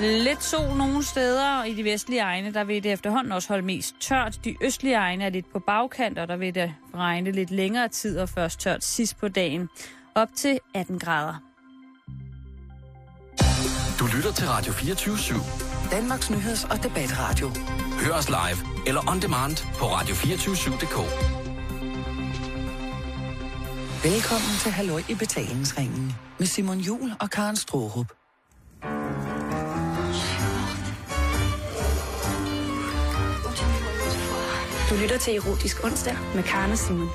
Lidt sol nogle steder, og i de vestlige egne, der vil det efterhånden også holde mest tørt. De østlige egne er lidt på bagkant, og der vil det regne lidt længere tid og først tørt sidst på dagen. Op til 18 grader. Du lytter til Radio 24 /7. Danmarks nyheds- og debatradio. Hør os live eller on demand på radio247.dk. Velkommen til Halløj i betalingsringen med Simon Jul og Karen Strohrup. Du lytter til Erotisk Onsdag med Karne Simon.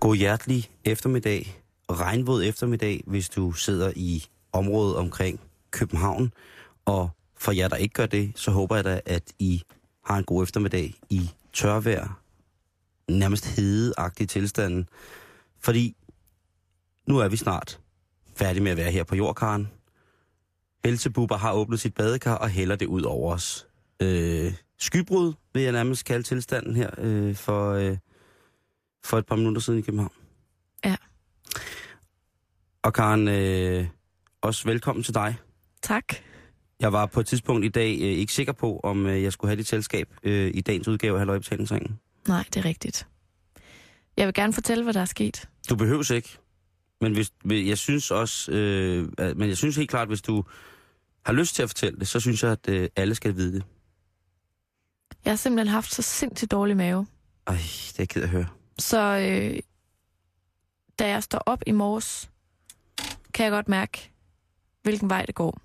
God hjertelig eftermiddag, regnvåd eftermiddag, hvis du sidder i området omkring København. Og for jer, der ikke gør det, så håber jeg da, at I har en god eftermiddag i tørvejr, nærmest hedeagtig tilstanden. Fordi nu er vi snart færdige med at være her på jordkaren. Helsebuber har åbnet sit badekar og hælder det ud over os. Øh, skybrud vil jeg nærmest kalde tilstanden her øh, for, øh, for et par minutter siden i København. Ja. Og Karen, øh, også velkommen til dig. Tak. Jeg var på et tidspunkt i dag øh, ikke sikker på, om øh, jeg skulle have dit selskab øh, i dagens udgave af Halløj. Nej, det er rigtigt. Jeg vil gerne fortælle, hvad der er sket. Du behøves ikke. Men hvis, jeg synes også, øh, men jeg synes helt klart, hvis du har lyst til at fortælle det, så synes jeg, at øh, alle skal vide det. Jeg har simpelthen haft så sindssygt dårlig mave. Ej, det er jeg ked at høre. Så øh, da jeg står op i morges, kan jeg godt mærke, hvilken vej det går.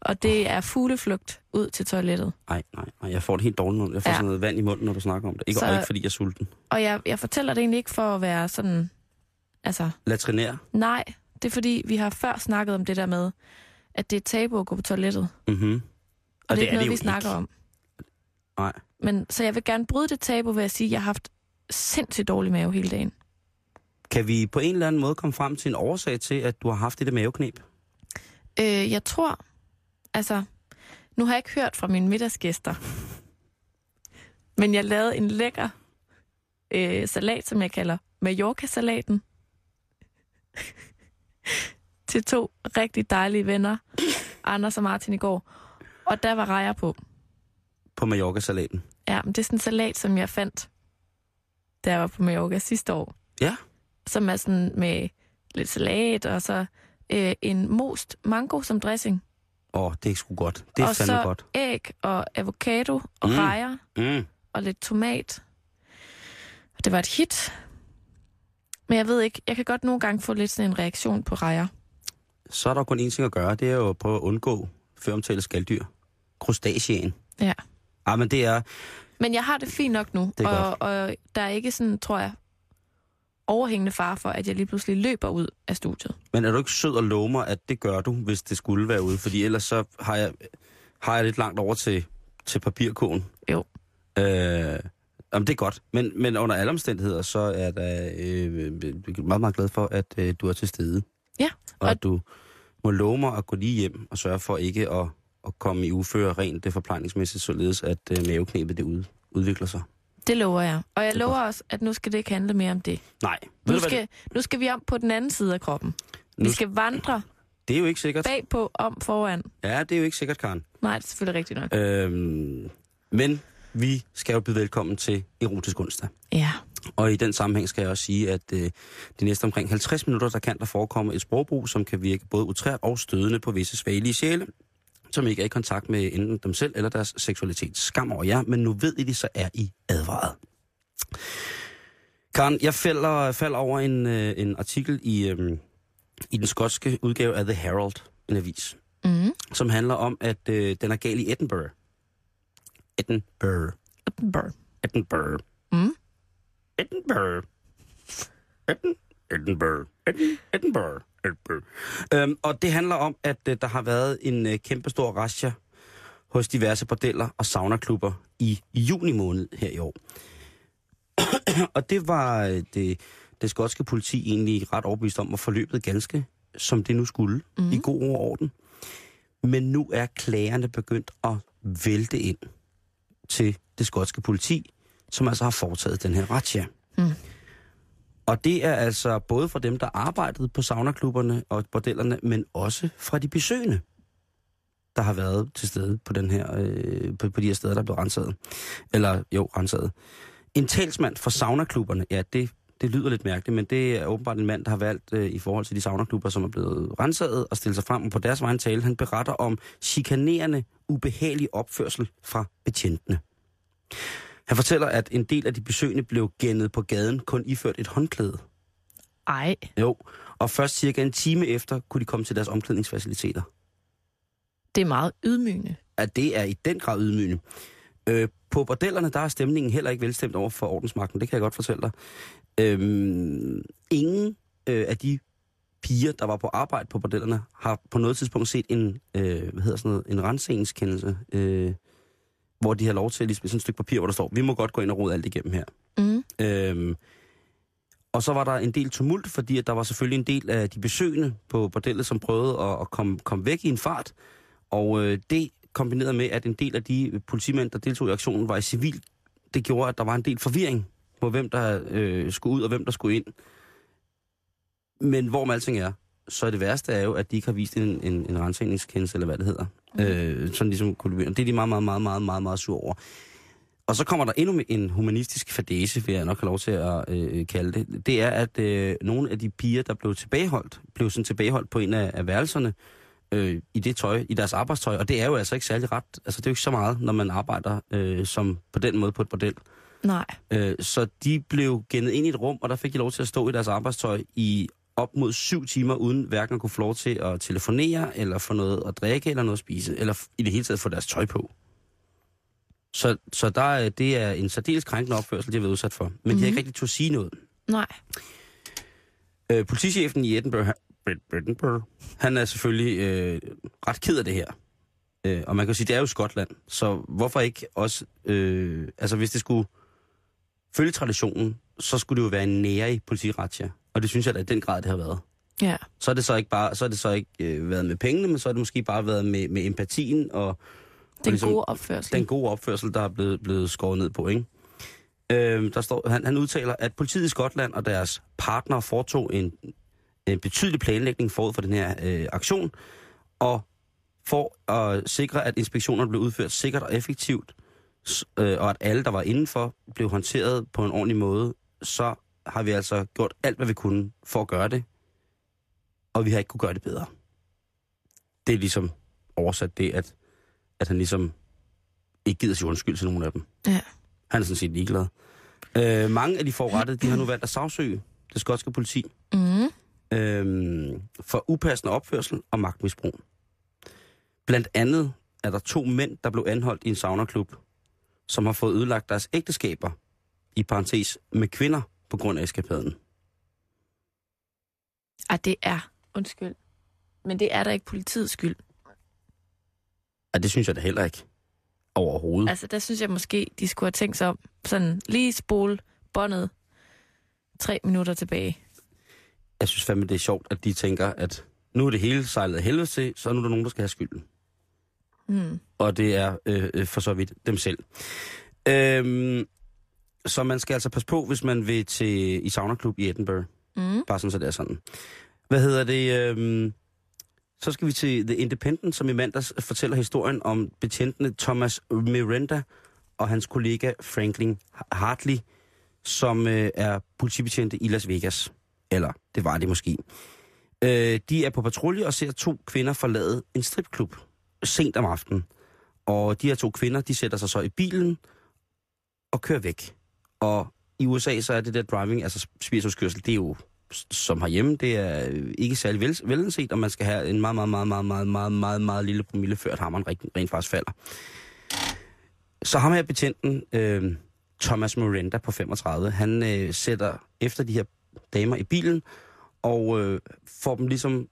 Og det er fugleflugt ud til toilettet. Nej, nej, nej, jeg får det helt dårligt nu. Jeg får Ja. sådan noget vand i munden, når du snakker om det. Ikke, Så- og ikke fordi jeg er sulten. Og jeg, jeg fortæller det egentlig ikke for at være sådan... Altså, Latrinær. nej, det er fordi, vi har før snakket om det der med, at det er tabu at gå på toilettet. Mm-hmm. Og, og det er ikke noget, jo vi snakker ikke. om. Nej. Men, så jeg vil gerne bryde det tabu ved at sige, at jeg har haft sindssygt dårlig mave hele dagen. Kan vi på en eller anden måde komme frem til en årsag til, at du har haft det der maveknep? Øh, jeg tror, altså, nu har jeg ikke hørt fra mine middagsgæster, men jeg lavede en lækker øh, salat, som jeg kalder Mallorca-salaten, til to rigtig dejlige venner, Anders og Martin i går, og der var rejer på. På Mallorca-salaten. Ja, men det er sådan en salat, som jeg fandt, da jeg var på Mallorca sidste år. Ja. Som er sådan med lidt salat, og så øh, en most mango som dressing. Åh, oh, det er sgu godt. Det er og fandme så godt. æg og avocado og Mm. rejer Mm. og lidt tomat. Det var et hit. Men jeg ved ikke, jeg kan godt nogle gange få lidt sådan en reaktion på rejer. Så er der kun én ting at gøre, det er jo at prøve at undgå føromtale skalddyr. Krustacien. Ja. Ah, men det er... Men jeg har det fint nok nu, Det og, og der er ikke sådan, tror jeg, overhængende far for, at jeg lige pludselig løber ud af studiet. Men er du ikke sød og love mig, at det gør du, hvis det skulle være ude? Fordi ellers så har jeg, har jeg lidt langt over til, til papirkogen. Jo. Øh, jamen, det er godt. Men, men under alle omstændigheder, så er jeg øh, meget, meget glad for, at øh, du er til stede. Ja, Og, og- at du må love mig at gå lige hjem og sørge for ikke at, at komme i uføre rent det forplejningsmæssigt, således at øh, maveknebet det ud, udvikler sig. Det lover jeg. Og jeg er lover også, at nu skal det ikke handle mere om det. Nej. Nu skal, nu skal vi om på den anden side af kroppen. Nu Vi sk- skal vandre Det er jo ikke sikkert. bagpå, om, foran. Ja, det er jo ikke sikkert, Karen. Nej, det er selvfølgelig rigtigt nok. Øhm, men vi skal jo byde velkommen til Erotisk Onsdag. Ja. Og i den sammenhæng skal jeg også sige, at øh, de næste omkring 50 minutter, der kan der forekomme et sprogbrug, som kan virke både utrært og stødende på visse svagelige sjæle, som ikke er i kontakt med enten dem selv eller deres seksualitet. Skam over jer, men nu ved I det, så er I advaret. Karen, jeg falder, falder over en, øh, en artikel i, øh, i den skotske udgave af The Herald, en avis, Mm. som handler om, at øh, den er gal i Edinburgh. Edinburgh. Burr. Edinburgh. Mm. Edinburgh. Edin, Edinburgh. Edin, Edinburgh. Edinburgh. Øhm, og det handler om, at øh, der har været en øh, kæmpe stor rastia hos diverse bordeller og saunaklubber i juni måned her i år. og det var øh, det, det skotske politi egentlig ret overbevist om, at forløbet ganske, som det nu skulle, mm. i god ro og orden. Men nu er klagerne begyndt at vælte ind til det skotske politi, som altså har foretaget den her razzia. Mm. Og det er altså både fra dem, der arbejdede på saunaklubberne og bordellerne, men også fra de besøgende, der har været til stede på, den her, øh, på, på de her steder, der er blevet renset. Eller jo, renset. En talsmand for saunaklubberne, ja, det, det lyder lidt mærkeligt, men det er åbenbart en mand, der har valgt øh, i forhold til de saunaklubber, som er blevet renset og stille sig frem og på deres vejen tale. Han beretter om chikanerende, ubehagelig opførsel fra betjentene. Han fortæller, at en del af de besøgende blev gennet på gaden, kun iført et håndklæde. Ej, Jo, og først cirka en time efter kunne de komme til deres omklædningsfaciliteter. det er meget ydmygende. At det er i den grad ydmygende. Øh, på bordellerne, der er stemningen heller ikke velstemt over for ordensmagten, det kan jeg godt fortælle dig. Øhm, ingen øh, af de piger, der var på arbejde på bordellerne, har på noget tidspunkt set en, øh, hvad hedder sådan noget, en rensningskendelse, øh, hvor de har lov til at lige sådan et stykke papir, hvor der står, vi må godt gå ind og rode alt igennem her. Mm. Øhm, og så var der en del tumult, fordi at der var selvfølgelig en del af de besøgende på bordellet, som prøvede at, at komme, komme væk i en fart. Og øh, det kombineret med, at en del af de politimænd, der deltog i aktionen, var i civil, det gjorde, at der var en del forvirring på, hvem der øh, skulle ud og hvem der skulle ind. Men hvor alting er, så er det værste er jo, at de ikke har vist en, en, en rensningskendelse, eller hvad det hedder. Mm. Øh, sådan ligesom kunne Det er de meget, meget, meget, meget, meget, meget sure over. Og så kommer der endnu en humanistisk fadese, vil jeg nok have lov til at øh, kalde det. Det er, at øh, nogle af de piger, der blev tilbageholdt, blev sådan tilbageholdt på en af, af værelserne, øh, i det tøj, i deres arbejdstøj. Og det er jo altså ikke særlig ret. Altså det er jo ikke så meget, når man arbejder øh, som på den måde på et bordel. Nej. Øh, så de blev gennet ind i et rum, og der fik de lov til at stå i deres arbejdstøj i op mod syv timer, uden hverken at kunne få lov til at telefonere, eller få noget at drikke, eller noget at spise, eller i det hele taget få deres tøj på. Så, så der, er- det er en særdeles krænkende opførsel, de har været udsat for. Men mm-hmm. de har ikke rigtig til at sige noget. Nej. Øh, politichefen i Edinburgh, han- Edinburgh, han er selvfølgelig øh, ret ked af det her. Øh, og man kan sige, det er jo Skotland, så hvorfor ikke også... Øh, altså hvis det skulle følge traditionen, så skulle det jo være en nære politirazzia. Og det synes jeg da i den grad, det har været. Ja. Så er det så ikke bare, så er det så ikke øh, været med pengene, men så er det måske bare været med, med empatien og, og Den gode opførsel. den gode opførsel, der er blevet, blevet skåret ned på, ikke? Øh, der står, han, han udtaler, at politiet i Skotland og deres partner foretog en, en betydelig planlægning forud for den her øh, aktion, og for at sikre, at inspektionerne blev udført sikkert og effektivt, øh, og at alle, der var indenfor, blev håndteret på en ordentlig måde, så har vi altså gjort alt, hvad vi kunne for at gøre det, og vi har ikke kunne gøre det bedre. Det er ligesom oversat det, at, at han ligesom ikke gider sige undskyld til nogen af dem. Ja. Han er sådan set ligeglad. Øh, mange af de forurettede, de har nu valgt at sagsøge det skotske politi Mm. øh, for upassende opførsel og magtmisbrug. Blandt andet er der to mænd, der blev anholdt i en saunaklub, som har fået ødelagt deres ægteskaber, i parentes, med kvinder på grund af eskapaden. Ej, det er, undskyld, men det er da ikke politiets skyld. Ja, det synes jeg da heller ikke. Overhovedet. Altså, der synes jeg måske, de skulle have tænkt sig om, sådan lige spole båndet tre minutter tilbage. Jeg synes fandme, det er sjovt, at de tænker, at nu er det hele sejlet helvede til, så er nu der nogen, der skal have skylden. Mm. og det er øh, øh, for så vidt dem selv. Øhm, så man skal altså passe på, hvis man vil til i saunaklub i Edinburgh. Mm. Bare sådan, så det er sådan. Hvad hedder det? Øhm, så skal vi til The Independent, som i mandags fortæller historien om betjentene Thomas Miranda og hans kollega Franklin Hartley, som øh, er politibetjente i Las Vegas. Eller det var det måske. Øh, de er på patrulje og ser to kvinder forlade en stripklub sent om aftenen. Og de her to kvinder, de sætter sig så i bilen og kører væk. Og i USA, så er det der driving, altså spirituskørsel, det er jo som herhjemme, det er øh, ikke særlig vel, velanset, og man skal have en meget, meget, meget, meget, meget, meget, meget, meget lille promille, før at hammeren rent, rent faktisk falder. Så ham her betjenten, øh, Thomas Miranda på 35, han øh, sætter efter de her damer i bilen, og øh, får dem ligesom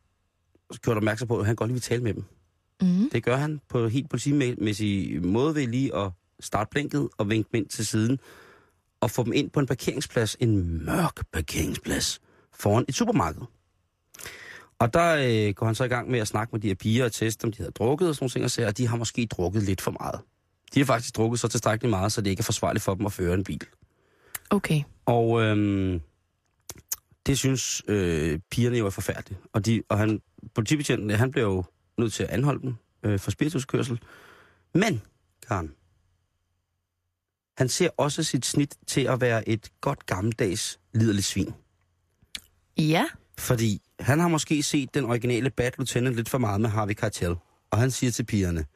gjort opmærksom på, at han godt lige vil tale med dem. Mm. Det gør han på helt politimæssig måde ved lige at starte blinket og vinke dem ind til siden og få dem ind på en parkeringsplads, en mørk parkeringsplads, foran et supermarked. Og der øh, går han så i gang med at snakke med de her piger og teste, om de havde drukket og sådan nogle ting, og siger, de har måske drukket lidt for meget. De har faktisk drukket så tilstrækkeligt meget, så det ikke er forsvarligt for dem at føre en bil. Okay. Og øhm, det synes øh, pigerne jo er forfærdeligt. Og, de, og han, politibetjenten, han blev jo nødt til at anholde dem øh, for spirituskørsel. Men, Karen, han ser også sit snit til at være et godt gammeldags liderligt svin. Ja. Fordi han har måske set den originale Bad Lieutenant lidt for meget med Harvey Keitel. Og han siger til pigerne,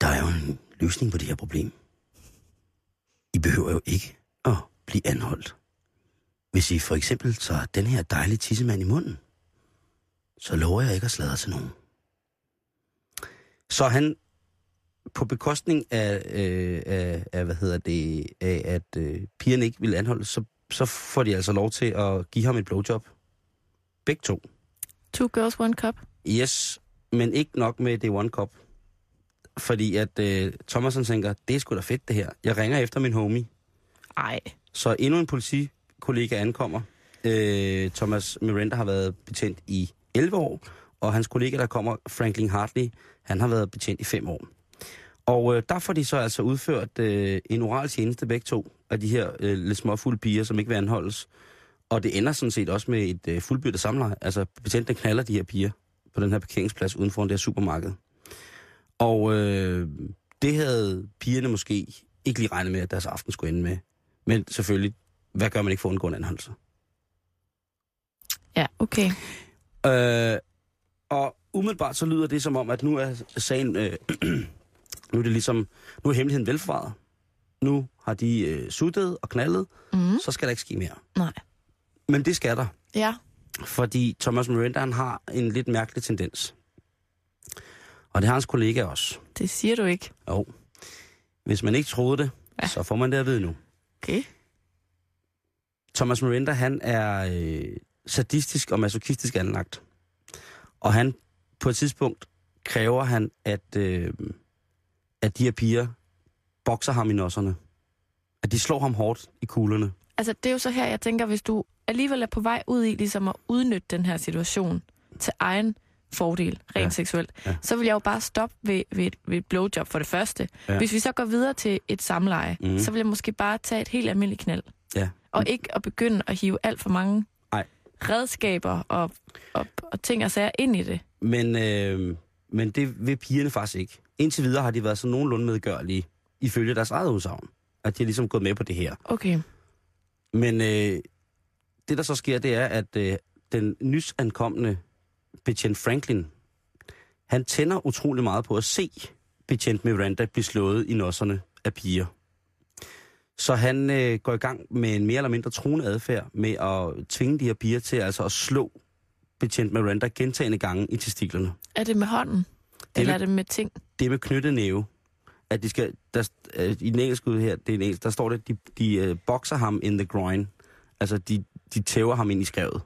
der er jo en løsning på det her problem. I behøver jo ikke at blive anholdt. Hvis I for eksempel tager den her dejlige tissemand i munden, så lover jeg ikke at sladre til nogen. Så han på bekostning af, øh, af, af hvad hedder det, af at øh, pigerne ikke vil anholdes, så, så får de altså lov til at give ham et blowjob. Begge to. Two girls, one cup. Yes, men ikke nok med det one cup. Fordi at øh, Thomasen tænker, det er sgu da fedt det her. Jeg ringer efter min homie. Ej. Så endnu en politikollega ankommer. Øh, Thomas Miranda har været betjent i 11 år, og hans kollega, der kommer, Franklin Hartley, han har været betjent i 5 år. Og øh, der får de så altså udført øh, en oral tjeneste begge to af de her øh, lidt småfulde piger, som ikke vil anholdes. Og det ender sådan set også med et øh, fuldbyrdet samleje. Altså betjentene knaller de her piger på den her parkeringsplads uden for det her supermarked. Og øh, det havde pigerne måske ikke lige regnet med, at deres aften skulle ende med. Men selvfølgelig, hvad gør man ikke for at undgå en anholdelse? Ja, okay. Øh, og umiddelbart så lyder det som om, at nu er sagen, øh, nu er det ligesom, nu er hemmeligheden velforvaret. Nu har de øh, suttet og knaldet, Mm. så skal der ikke ske mere. Nej. Men det skal der, Ja. fordi Thomas Miranda han har en lidt mærkelig tendens. Og det har hans kollega også. Det siger du ikke. Jo. Hvis man ikke troede det, ja. Så får man det at vide nu. Okay. Thomas Miranda, han er øh, sadistisk og masochistisk anlagt. Og han, på et tidspunkt, kræver han, at, øh, at de her piger bokser ham i nosserne. At de slår ham hårdt i kuglerne. Altså, det er jo så her, jeg tænker, hvis du alligevel er på vej ud i ligesom at udnytte den her situation til egen fordel, rent Ja. seksuelt, Ja. så vil jeg jo bare stoppe ved, ved, et- ved et blowjob for det første. Ja. Hvis vi så går videre til et samleje, mm. så vil jeg måske bare tage et helt almindeligt knald. Ja. Og ikke at begynde at hive alt for mange Nej. redskaber og, og, og ting og sager ind i det. Men, øh, men det vil pigerne faktisk ikke. Indtil videre har de været så nogenlunde medgørlige, ifølge deres eget udsagn. At de har ligesom gået med på det her. Okay. Men øh, det, der så sker, det er, at øh, den nysankomne betjent Franklin, han tænder utrolig meget på at se betjent Miranda blive slået i nosserne af piger. Så han øh, går i gang med en mere eller mindre truende adfærd med at tvinge de her piger til altså at slå betjent Miranda gentagende gange i testiklerne. Er det med hånden? Det Eller er det med ting? Det er med knyttet næve. At de skal, der, øh, I den engelske ud her, det er en engelsk, der står det, de, de uh, bokser ham in the groin. Altså, de, de tæver ham ind i skrevet.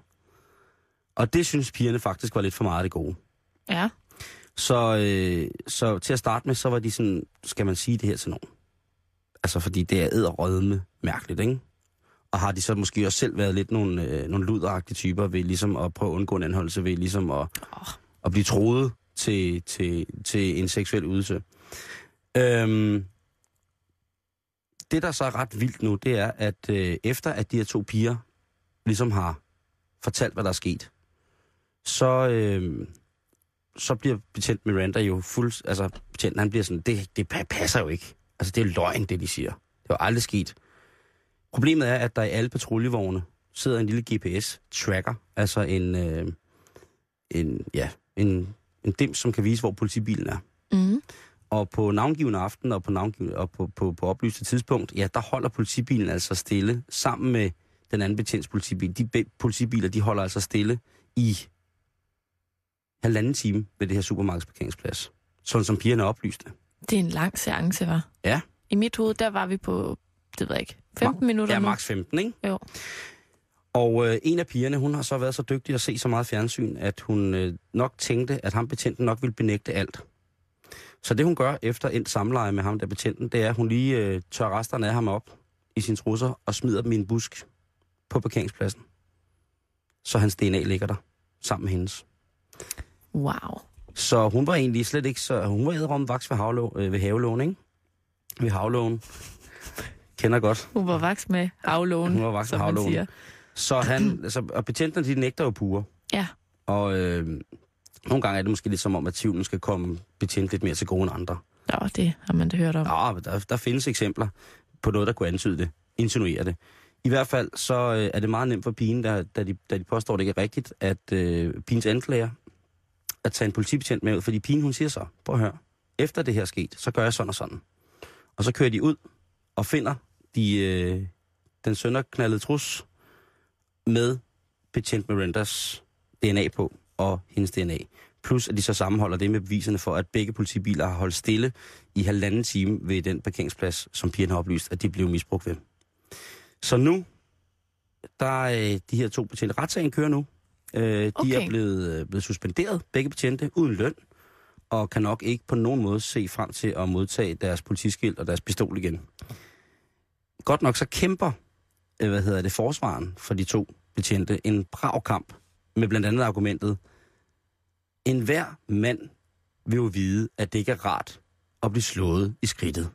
Og det synes pigerne faktisk var lidt for meget af det gode. Ja. Så, øh, så til at starte med, så var de sådan, skal man sige det her til nogen? Altså, fordi det er æderrødme mærkeligt, ikke? Og har de så måske også selv været lidt nogle, øh, nogle luderagtige typer ved ligesom at prøve at undgå en anholdelse, ved ligesom at, Oh. at blive troet til, til, til en seksuel ydelse. Øhm, det, der så er ret vildt nu, det er, at øh, efter at de her to piger ligesom har fortalt, hvad der er sket, så, øh, så bliver betjent Miranda jo fuld... Altså, betjenten, han bliver sådan, det, det pa- passer jo ikke. Altså, det er løgn, det de siger. Det var aldrig sket. Problemet er, at der i alle patruljevogne sidder en lille GPS-tracker, altså en, øh, en, ja, en, en dims, som kan vise, hvor politibilen er. Mm. Og på navngivende aften og på, navngivende, og på, på, på oplyste tidspunkt, ja, der holder politibilen altså stille sammen med den anden betjents politibil. De be- politibiler, de holder altså stille i halvanden time ved det her supermarkedsparkeringsplads. Sådan som pigerne oplyste. Det er en lang seance, var. Ja. I mit hoved, der var vi på, det ved jeg ikke, 15 minutter Ja, nu. maks 15, ikke? Jo. Og øh, en af pigerne, hun har så været så dygtig at se så meget fjernsyn, at hun øh, nok tænkte, at ham betjenten nok ville benægte alt. Så det hun gør efter endt samleje med ham der betjenten, det er, at hun lige øh, tør resterne af ham op i sine trusser og smider dem i en busk på parkeringspladsen. Så hans DNA ligger der sammen med hendes. Wow. Så hun var egentlig slet ikke så... Hun var æderom vaks ved, havlå, øh, ved havelån, ikke? Ved havlån. Kender godt. Hun var vaks med aflån, Hun var vaks med som man havlån. siger. Så han... altså, og betjentene, de nægter jo pure. Ja. Og øh, nogle gange er det måske lidt som om, at tvivlen skal komme betjent lidt mere til gode end andre. Nå, det har man da hørt om. Ja, der, der findes eksempler på noget, der kunne antyde det, insinuere det. I hvert fald så øh, er det meget nemt for pigen, der, da, de, da de påstår, det ikke er rigtigt, at øh, pigens anklager at tage en politibetjent med ud, fordi pigen hun siger så, prøv at høre, efter det her er sket, så gør jeg sådan og sådan. Og så kører de ud og finder de, øh, den sønderknaldede trus med betjent Mirandas DNA på og hendes DNA. Plus at de så sammenholder det med beviserne for, at begge politibiler har holdt stille i halvanden time ved den parkeringsplads, som pigen har oplyst, at de blev misbrugt ved. Så nu, der er øh, de her to betjente. Retssagen kører nu. Øh, de Okay. er blevet, øh, blevet suspenderet, begge betjente, uden løn, og kan nok ikke på nogen måde se frem til at modtage deres politiskilt og deres pistol igen. Godt nok så kæmper, øh, hvad hedder det, forsvaren for de to betjente en brav kamp med blandt andet argumentet, en hver mand vil jo vide, at det ikke er rart at blive slået i skridtet.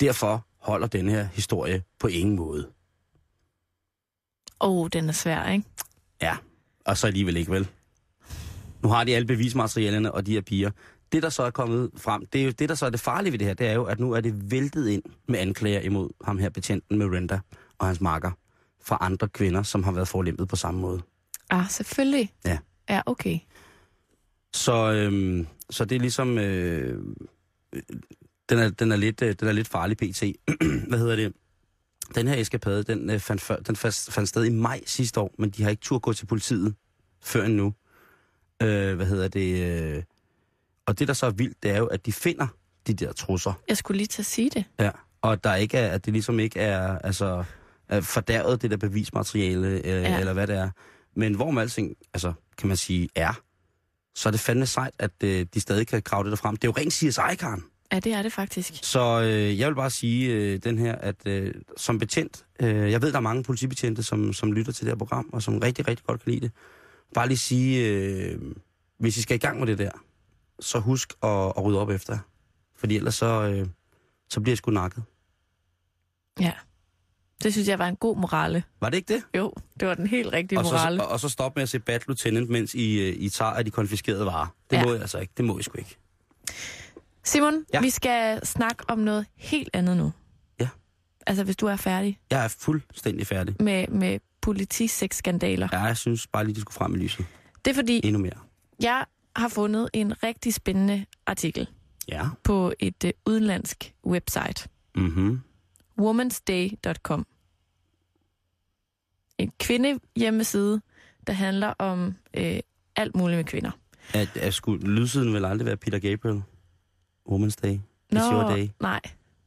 Derfor holder denne her historie på ingen måde. Åh, oh, den er svær, ikke? Ja, og så alligevel ikke vel. Nu har de alle bevismaterialerne og de her piger. Det, der så er kommet frem, det, er jo, det der så er det farlige ved det her, det er jo, at nu er det væltet ind med anklager imod ham her betjenten Miranda og hans makker fra andre kvinder, som har været forlæmpet på samme måde. Ah, selvfølgelig. Ja. Ja, okay. Så, øhm, så det er ligesom... Øh, den, er, den, er lidt, øh, den er lidt farlig, pt. Hvad hedder det? Den her eskapade, den, øh, fandt, før, den fandt, fandt sted i maj sidste år, men de har ikke tur gå til politiet før endnu. Øh, hvad hedder det? Øh, og det, der så er vildt, det er jo, at de finder de der trusser. Jeg skulle lige til at sige det. Ja. Og der ikke er, at det ligesom ikke er, altså, er fordærvet, det der bevismateriale, øh, ja. eller hvad det er. Men hvor man alting, altså, kan man sige, er, så er det fandme sejt, at øh, de stadig kan grave det der frem. Det er jo rent CSI, Karen. Ja, det er det faktisk. Så øh, jeg vil bare sige øh, den her, at øh, som betjent, øh, jeg ved, der er mange politibetjente, som, som lytter til det her program, og som rigtig, rigtig godt kan lide det. Bare lige sige, øh, hvis I skal i gang med det der, så husk at, at rydde op efter. Fordi ellers så, øh, så bliver jeg sgu nakket. Ja. Det synes jeg var en god morale. Var det ikke det? Jo, det var den helt rigtige Og så, morale. og, og så stop med at se Bad Lieutenant, mens I, øh, I tager af de konfiskerede varer. Det Ja. må jeg altså ikke. Det må I sgu ikke. Simon, ja. Vi skal snakke om noget helt andet nu. Ja. Altså, hvis du er færdig Jeg er fuldstændig færdig. med, med politisexskandaler. Ja. Jeg synes bare lige, de skulle frem i lyset. Det er fordi, Endnu mere. jeg har fundet en rigtig spændende artikel Ja. på et øh, udenlandsk website. Mhm. womansday.com. En kvindehjemmeside, der handler om øh, alt muligt med kvinder. At, at skulle, lydsiden vil aldrig være Peter Gabriel. Woman's Day. It's your day. nej.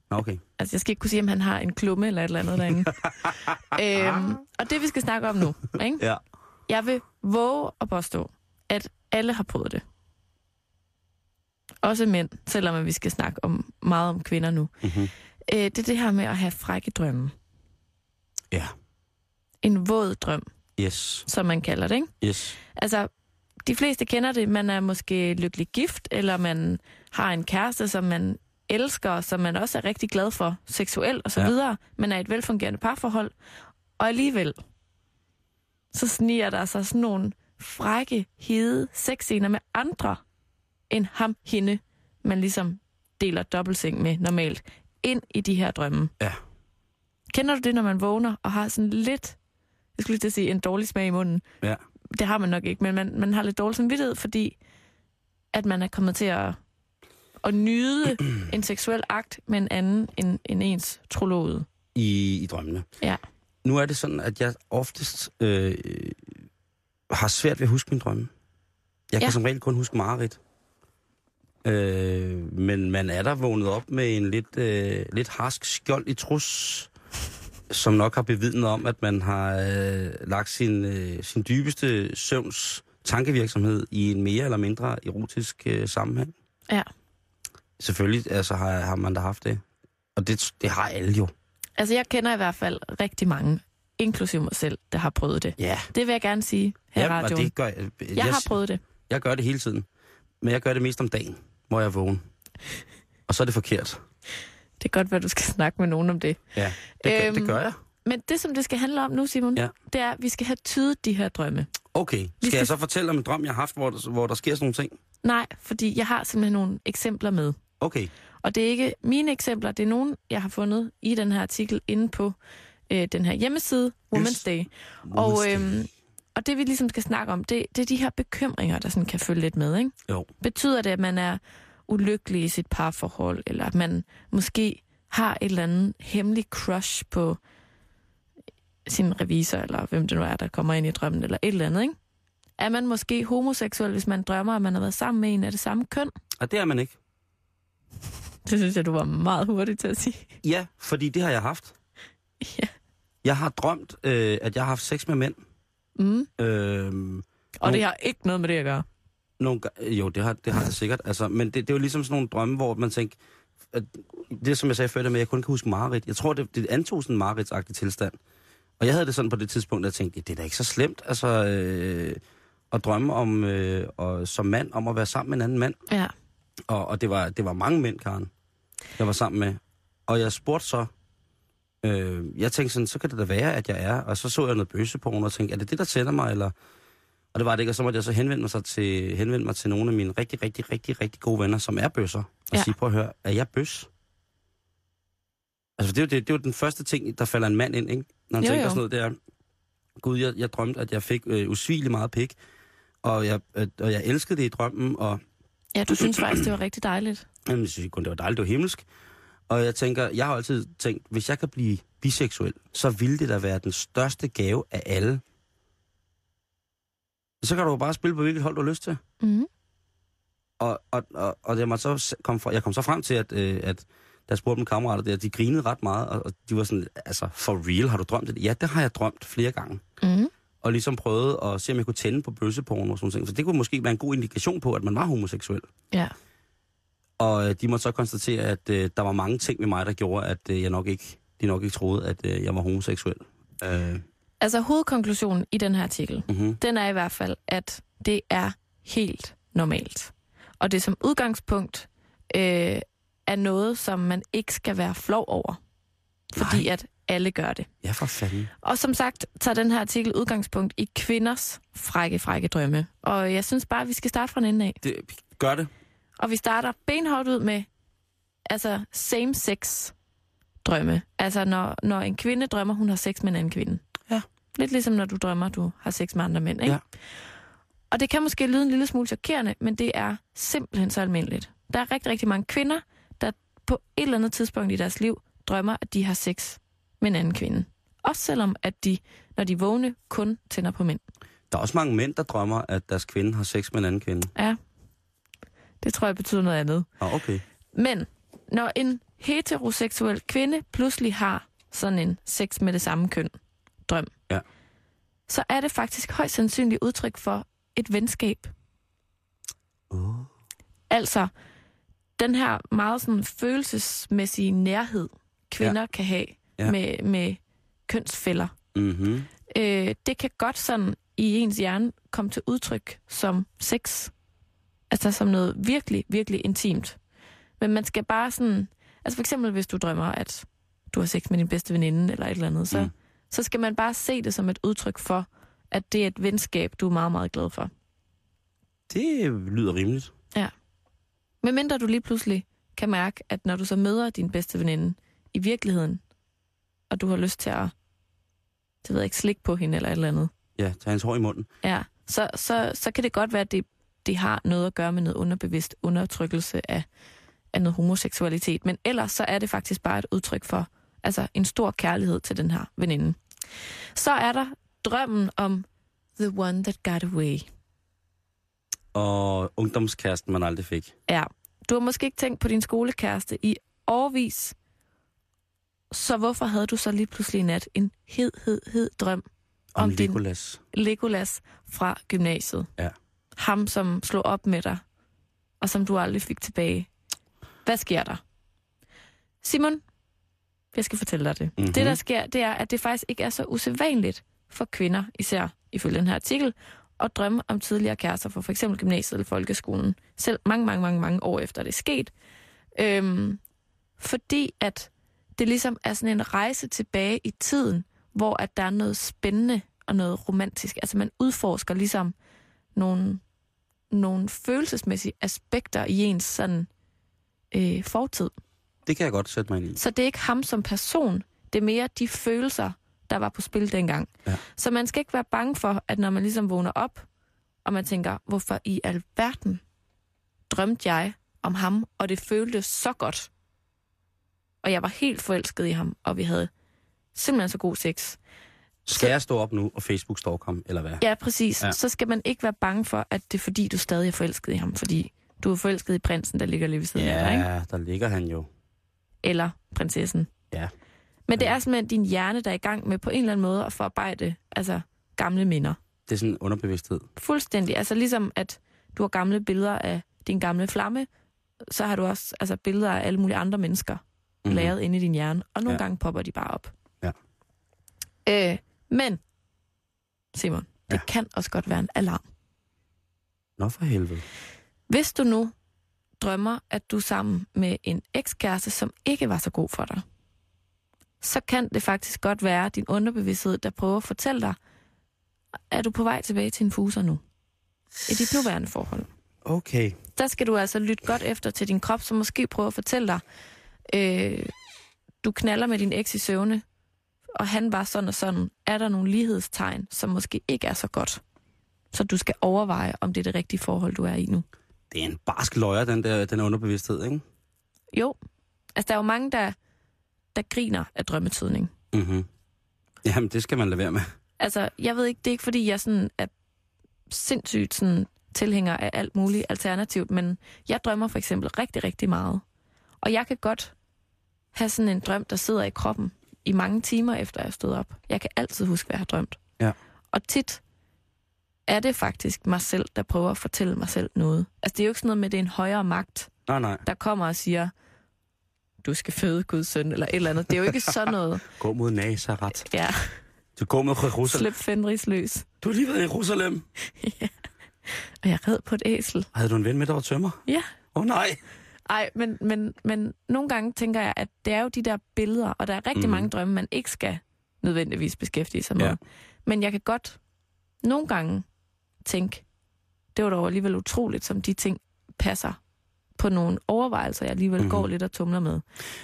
Nå, okay. Altså, jeg skal ikke kunne sige, om han har en klumme eller et eller andet derinde. øhm, og det, vi skal snakke om nu, ikke? Ja. Jeg vil våge at påstå, at alle har prøvet det. Også mænd, selvom vi skal snakke om meget om kvinder nu. Mm-hmm. Øh, det er det her med at have frække drømme. Ja. En våd drøm, Yes. som man kalder det, ikke? Yes. Altså, de fleste kender det. Man er måske lykkelig gift, eller man har en kæreste, som man elsker, som man også er rigtig glad for seksuelt og så Ja. videre. Man er et velfungerende parforhold. Og alligevel, så sniger der sig sådan nogle frække, hede sexscener med andre end ham, hende, man ligesom deler dobbeltseng med normalt, ind i de her drømme. Ja. Kender du det, når man vågner og har sådan lidt, jeg skulle lige til at sige, en dårlig smag i munden? Ja. det har man nok ikke, men man, man har lidt dårlig samvittighed, fordi at man er kommet til at, at nyde en seksuel akt med en anden end, end ens trolode. I, I drømmene. Ja. Nu er det sådan, at jeg oftest øh, har svært ved at huske min drømme. Jeg kan Ja. som regel kun huske mareridt. Øh, men man er der vågnet op med en lidt, øh, lidt harsk skjold i trus, som nok har bevidnet om, at man har øh, lagt sin, øh, sin dybeste søvns tankevirksomhed i en mere eller mindre erotisk øh, sammenhæng. Ja. Selvfølgelig altså, har, har man da haft det. Og det, det har alle jo. Altså, jeg kender i hvert fald rigtig mange, inklusive mig selv, der har prøvet det. Ja, Det vil jeg gerne sige her i ja og radioen. det gør jeg. jeg har prøvet det. Jeg gør det hele tiden. Men jeg gør det mest om dagen, hvor jeg er vågen. Og så er det forkert. Det er godt, hvad du skal snakke med nogen om det. Ja, det, gør, Øhm, det gør jeg. Men det, som det skal handle om nu, Simon, Ja. det er, at vi skal have tydet de her drømme. Okay, skal, skal- jeg så fortælle om en drøm, jeg har haft, hvor der, hvor der sker sådan nogle ting? Nej, fordi jeg har simpelthen nogle eksempler med. Okay, Og det er ikke mine eksempler, det er nogen, jeg har fundet i den her artikel inde på øh, den her hjemmeside, Women's Yes. Day. Og, øhm, og det vi ligesom skal snakke om, det, det er de her bekymringer, der sådan kan følge lidt med. Ikke? jo. Betyder det, at man er ulykkelig i sit parforhold, eller at man måske har et eller andet hemmelig crush på sin revisor, eller hvem det nu er, der kommer ind i drømmen, eller et eller andet, ikke? Er man måske homoseksuel, hvis man drømmer, at man har været sammen med en af det samme køn? Og det er man ikke. Det synes jeg, du var meget hurtig til at sige. Ja, fordi det har jeg haft. Ja. Jeg har drømt, øh, at jeg har haft sex med mænd. Mm. Øh, Og det har ikke noget med det at gøre. nogle, jo, det har, det har jeg sikkert. Altså, men det, det er jo ligesom sådan nogle drømme, hvor man tænker, at det som jeg sagde før, det med, at jeg kun kan huske Marit. Jeg tror, det, det antog sådan en Marits-agtig tilstand. Og jeg havde det sådan på det tidspunkt, at jeg tænkte, det er da ikke så slemt, altså, øh, at drømme om, øh, og, som mand om at være sammen med en anden mand. Ja. Og, og det, var, det var mange mænd, Karen, jeg var sammen med. Og jeg spurgte så, øh, jeg tænkte sådan, så kan det da være, at jeg er. Og så så jeg noget bøseporno og tænkte, er det det, der tænder mig? Eller... Og det var det ikke, og så måtte jeg så henvende mig, så til, henvende mig til nogle af mine rigtig, rigtig, rigtig, rigtig gode venner, som er bøsser. Og Ja. sige, prøv at høre, er jeg bøs? Altså, det er, jo, det, det er jo den første ting, der falder en mand ind, ikke? Når han Jo, tænker jo. sådan noget, det er, gud, jeg, jeg drømte, at jeg fik øh, usvigelig meget pik, og jeg, øh, og jeg elskede det i drømmen, og Ja, du synes faktisk, det var rigtig dejligt. Jamen, jeg synes kun, det var dejligt, det var himmelsk. Og jeg tænker, jeg har altid tænkt, hvis jeg kan blive biseksuel, så ville det da være den største gave af alle. Så kan du jo bare spille på hvilket hold, du har lyst til. Mm. Og, og, og, og jeg, så kom fra, jeg kom så frem til, at, øh, at da jeg spurgte mine kammerater der, de grinede ret meget, og, og de var sådan, altså, for real, har du drømt det? Ja, det har jeg drømt flere gange. Mm. Og ligesom prøvet at se, om jeg kunne tænde på bøsseporno og sådan noget. Så det kunne måske være en god indikation på, at man var homoseksuel. Ja. Og øh, de måtte så konstatere, at øh, der var mange ting med mig, der gjorde, at øh, jeg nok ikke, de nok ikke troede, at øh, jeg var homoseksuel. Øh, Altså hovedkonklusionen i den her artikel, mm-hmm. den er i hvert fald, at det er helt normalt. Og det som udgangspunkt øh, er noget, som man ikke skal være flov over. Fordi Nej. at alle gør det. Ja, for fanden. Og som sagt tager den her artikel udgangspunkt i kvinders frække, frække drømme. Og jeg synes bare, at vi skal starte fra en ende af. Det, gør det. Og vi starter benhårdt ud med altså same-sex drømme. Altså når, når en kvinde drømmer, hun har sex med en anden kvinde. Ja. Lidt ligesom når du drømmer, du har sex med andre mænd, ikke? Ja. Og det kan måske lyde en lille smule chokerende, men det er simpelthen så almindeligt. Der er rigtig, rigtig mange kvinder, der på et eller andet tidspunkt i deres liv drømmer, at de har sex med en anden kvinde. Også selvom, at de, når de vågne, kun tænder på mænd. Der er også mange mænd, der drømmer, at deres kvinde har sex med en anden kvinde. Ja, det tror jeg betyder noget andet. Ah, okay. Men når en heteroseksuel kvinde pludselig har sådan en sex med det samme køn, drøm, Ja. så er det faktisk højst sandsynligt udtryk for et venskab. Oh. Altså, den her meget sådan følelsesmæssige nærhed, kvinder ja. kan have. Ja. med, med kønsfælder, Mm-hmm. øh, det kan godt sådan i ens hjerne komme til udtryk som sex. Altså som noget virkelig, virkelig intimt. Men man skal bare sådan... Altså for eksempel, hvis du drømmer, at du har sex med din bedste veninde eller et eller andet, så, mm. Så skal man bare se det som et udtryk for, at det er et venskab, du er meget, meget glad for. Det lyder rimeligt. Medmindre du lige pludselig kan mærke, at når du så møder din bedste veninde i virkeligheden, og du har lyst til at, det ved jeg ikke, slikke på hende eller et eller andet, Ja, tage hans hår i munden. Ja, så, så, så kan det godt være, at det, det har noget at gøre med noget underbevidst undertrykkelse af, af noget homoseksualitet. Men ellers så er det faktisk bare et udtryk for altså en stor kærlighed til den her veninde. Så er der drømmen om the one that got away. Og ungdomskæresten, man aldrig fik. Ja, du har måske ikke tænkt på din skolekæreste i årvis. Så hvorfor havde du så lige pludselig i nat en hed, hed, hed drøm Om, Om om din- Legolas. Legolas fra gymnasiet. Ja. Ham, som slog op med dig, og som du aldrig fik tilbage. Hvad sker der? Simon, jeg skal fortælle dig det. Mm-hmm. Mhm. Det, der sker, det er, at det faktisk ikke er så usædvanligt for kvinder, især ifølge den her artikel, at drømme om tidligere kærester fra for eksempel gymnasiet eller folkeskolen. Selv mange, mange, mange, mange år efter det er sket. Øhm, fordi at det ligesom er sådan en rejse tilbage i tiden, hvor at der er noget spændende og noget romantisk. Altså man udforsker ligesom nogle, nogle følelsesmæssige aspekter i ens sådan øh, fortid. Det kan jeg godt sætte mig ind i. Så det er ikke ham som person, det er mere de følelser, der var på spil dengang. Ja. Så man skal ikke være bange for, at når man ligesom vågner op, og man tænker, hvorfor i alverden drømte jeg om ham, og det føltes så godt. Og jeg var helt forelsket i ham, og vi havde simpelthen så god sex. Skal jeg stå op nu og Facebook stalk ham, eller hvad? Ja, præcis. Ja. Ja. Så skal man ikke være bange for, at det er fordi, du stadig er forelsket i ham, fordi du er forelsket i prinsen, der ligger lige ved siden af dig, ikke? Ja, der ligger han jo. Eller prinsessen. Ja. Men det er simpelthen din hjerne, der er i gang med på en eller anden måde at forarbejde altså, gamle minder. Det er sådan en underbevidsthed. Fuldstændig. Altså ligesom, at du har gamle billeder af din gamle flamme, så har du også altså, billeder af alle mulige andre mennesker mm. lavet inde i din hjerne. Og nogle Ja. ja. gange popper de bare op. Ja. Øh, men, Simon, det Ja. kan også godt være en alarm. Nå for helvede. Hvis du nu drømmer, at du er sammen med en ekskæreste, som ikke var så god for dig, så kan det faktisk godt være din underbevidsthed, der prøver at fortælle dig, er du på vej tilbage til en fuser nu? I dit nuværende forhold. Okay. Der skal du altså lytte godt efter til din krop, som måske prøver at fortælle dig, øh, du knaller med din eks i søvne, og han var sådan og sådan. Er der nogle lighedstegn, som måske ikke er så godt? Så du skal overveje, om det er det rigtige forhold, du er i nu. Det er en barsk løjer, den der den underbevidsthed, ikke? Jo. Altså, der er jo mange, der, der griner af drømmetydning. Mhm. Jamen, det skal man lade være med. Altså, jeg ved ikke, det er ikke fordi, jeg sådan er sindssygt sådan tilhænger af alt muligt alternativt, men jeg drømmer for eksempel rigtig, rigtig meget. Og jeg kan godt have sådan en drøm, der sidder i kroppen i mange timer efter jeg stået op. Jeg kan altid huske, hvad jeg har drømt. Ja. Og tit er det faktisk mig selv, der prøver at fortælle mig selv noget. Altså, det er jo ikke sådan noget med, at det er en højere magt, Nej, nej. der kommer og siger, du skal føde Guds søn, eller et eller andet. Det er jo ikke sådan noget. Gå mod Nazareth. Ja, Du går med Jerusalem. slip Fenris løs. Du har lige været i Jerusalem. Og jeg red på et æsel. Havde du en ven med, der var tømmer? Ja. Åh oh, nej. Ej, men, men, men nogle gange tænker jeg, at det er jo de der billeder, og der er rigtig Mhm. mm. mange drømme, man ikke skal nødvendigvis beskæftige sig med. Ja. Men jeg kan godt nogle gange tænke, det var dog alligevel utroligt, som de ting passer på nogle overvejelser, jeg alligevel Mhm. mm-hmm. går lidt og tumler med.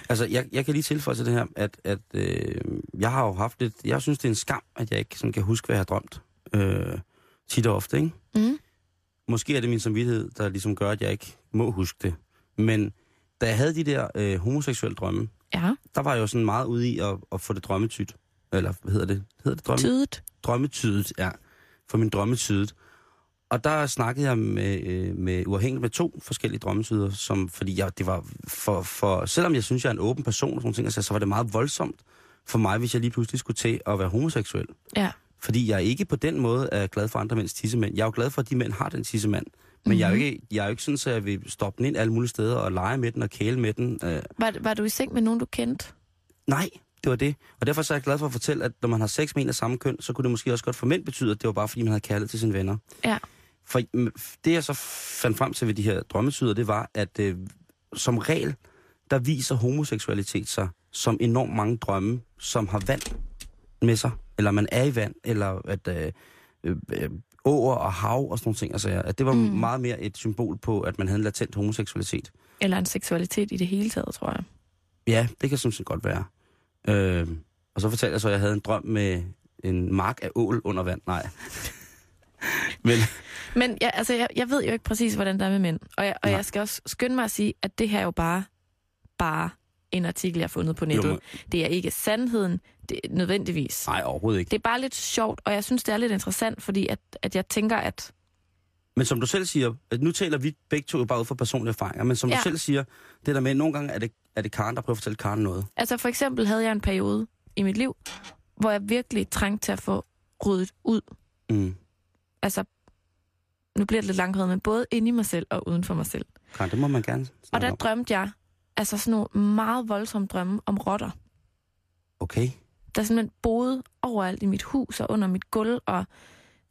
Altså, jeg, jeg kan lige tilføje til det her, at, at øh, jeg har jo haft lidt... Jeg synes, det er en skam, at jeg ikke sådan kan huske, hvad jeg har drømt. Øh, tit og ofte, ikke? Mm. Måske er det min samvittighed, der ligesom gør, at jeg ikke må huske det. Men da jeg havde de der øh, homoseksuelle drømme, Ja, der var jeg jo sådan meget ude i at, at få det drømmetydt. Eller hvad hedder det? Hedder det drømme? tydet. drømmetydet, ja. For min drømmetydet. Og der snakkede jeg med, øh, med uafhængigt med to forskellige drømmetyder, som, fordi jeg, det var for, for, selvom jeg synes, jeg er en åben person og sådan ting, altså, så var det meget voldsomt for mig, hvis jeg lige pludselig skulle til at være homoseksuel. Ja. Fordi jeg ikke på den måde er glad for andre mænds tissemænd. Jeg er jo glad for, at de mænd har den tissemand. Men jeg, er jo ikke, jeg er jo ikke sådan, at jeg vil stoppe den ind alle mulige steder og lege med den og kæle med den. Øh, Var, var du i seng med nogen, du kendte? nej, det var det. Og derfor så er jeg glad for at fortælle, at når man har sex med en af samme køn, så kunne det måske også godt for mænd betyde, at det var bare fordi, man havde kærlighed til sine venner. Ja. For mm, det, jeg så fandt frem til ved de her drømmetyder, det var, at øh, som regel, der viser homoseksualitet sig som enormt mange drømme, som har vand med sig, eller man er i vand, eller at øh, øh, øh, åer og hav og sådan nogle ting. Altså, at det var mm. Meget mere et symbol på, at man havde en latent homoseksualitet. Eller en seksualitet i det hele taget, tror jeg. Ja, det kan sådan set godt være. Øh, og så fortalte jeg så, at jeg havde en drøm med en mark af ål under vand. Nej. Men Men ja, altså, jeg, jeg ved jo ikke præcis, hvordan det er med mænd. Og, jeg, og Nej. jeg skal også skynde mig at sige, at det her er jo bare, bare en artikel, jeg har fundet på nettet. Jo, men- Det er ikke sandheden, det, nødvendigvis. nej, overhovedet ikke. Det er bare lidt sjovt, og jeg synes, det er lidt interessant, fordi at, at jeg tænker, at... Men som du selv siger, at nu taler vi begge to bare ud fra personlige erfaringer, men som ja. Du selv siger, det der med, at nogle gange er det, er det Karen, der prøver at fortælle Karen noget. Altså for eksempel havde jeg en periode i mit liv, hvor jeg virkelig trængte til at få ryddet ud. Mm. Altså, nu bliver det lidt langhåret, men både inde i mig selv og uden for mig selv. Karen, det må man gerne Og der om. drømte jeg altså sådan nogle meget voldsomme drømme om rotter. Okay. der simpelthen boede overalt i mit hus og under mit gulv, og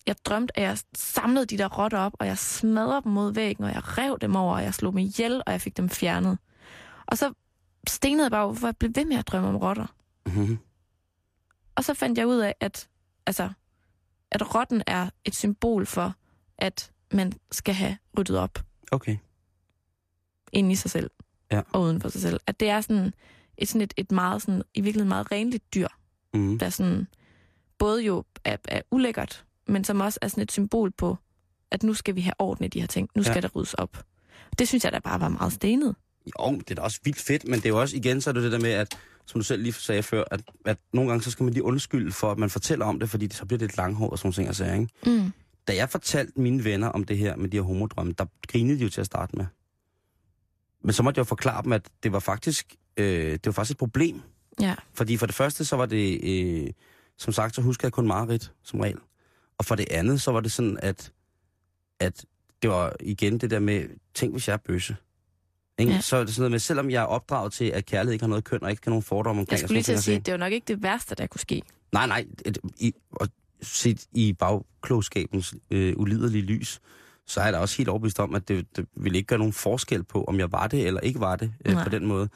jeg drømte, at jeg samlede de der rotter op, og jeg smadrede dem mod væggen, og jeg rev dem over, og jeg slog dem ihjel, og jeg fik dem fjernet. Og så stenede jeg bare, hvorfor jeg blev ved med at drømme om rotter. Mm-hmm. Og så fandt jeg ud af, at, altså, at rotten er et symbol for, at man skal have ryddet op Okay. inde i sig selv Ja. og uden for sig selv. At det er sådan et, sådan et, et meget, sådan, i virkeligheden meget renligt dyr, Mm-hmm. der sådan, både jo er, er ulækkert, men som også er sådan et symbol på, at nu skal vi have orden i de her ting. Nu skal Ja. der ryddes op. Det synes jeg da bare var meget stenet. Jo, det er da også vildt fedt, men det er jo også, igen, så er det det der med, at, som du selv lige sagde før, at, at nogle gange så skal man lige undskylde for, at man fortæller om det, fordi det så bliver det lidt langhåret og sådan ting, jeg siger, ikke? Mm. Da jeg fortalte mine venner om det her med de her homodrømme, der grinede de jo til at starte med. Men så måtte jeg jo forklare dem, at det var faktisk, øh, det var faktisk et problem. Ja. Fordi for det første, så var det, øh, som sagt, så husker jeg kun Marit som regel. Og for det andet, så var det sådan, at, at det var igen det der med, tænk hvis jeg er bøsse. Ikke? Ja. Så er det sådan noget med, selvom jeg er opdraget til, at kærlighed ikke har noget køn, og ikke har nogen fordomme omkring. Jeg skulle lige til at sige, at det var nok ikke det værste, der kunne ske. Nej, nej. Et, i, og set i bagklogskabens øh, uliderlige lys, så er der også helt overbevist om, at det, det ville ikke gøre nogen forskel på, om jeg var det eller ikke var det øh, Nej. på den måde.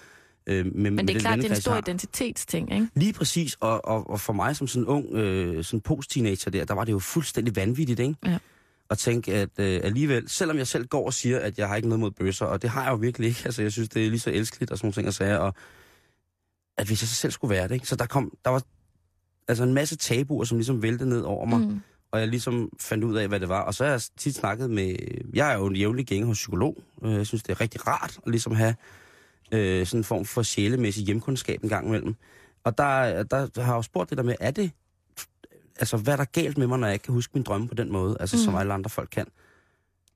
Øh, med, Men det er klart, det er en stor identitetsting, ikke? Lige præcis, og, og, og for mig som sådan en ung øh, sådan post-teenager der, der var det jo fuldstændig vanvittigt, ikke? Ja. At tænke, at øh, alligevel, selvom jeg selv går og siger, at jeg har ikke noget mod bøsser, og det har jeg jo virkelig ikke, altså jeg synes, det er lige så elskeligt og sådan nogle ting at sige, og at hvis jeg så selv skulle være det, ikke? Så der kom, der var altså en masse tabuer, som ligesom væltede ned over mig, Mm. Og jeg ligesom fandt ud af, hvad det var. Og så har jeg tit snakket med... Jeg er jo en jævnlig gænger hos psykolog. Øh, Jeg synes, det er rigtig rart at ligesom have øh, sådan en form for sjælemæssig hjemkundskab en gang imellem. Og der, der har jeg jo spurgt det der med, er det... Altså, hvad er der galt med mig, når jeg ikke kan huske min drømme på den måde, altså mm. som alle andre folk kan?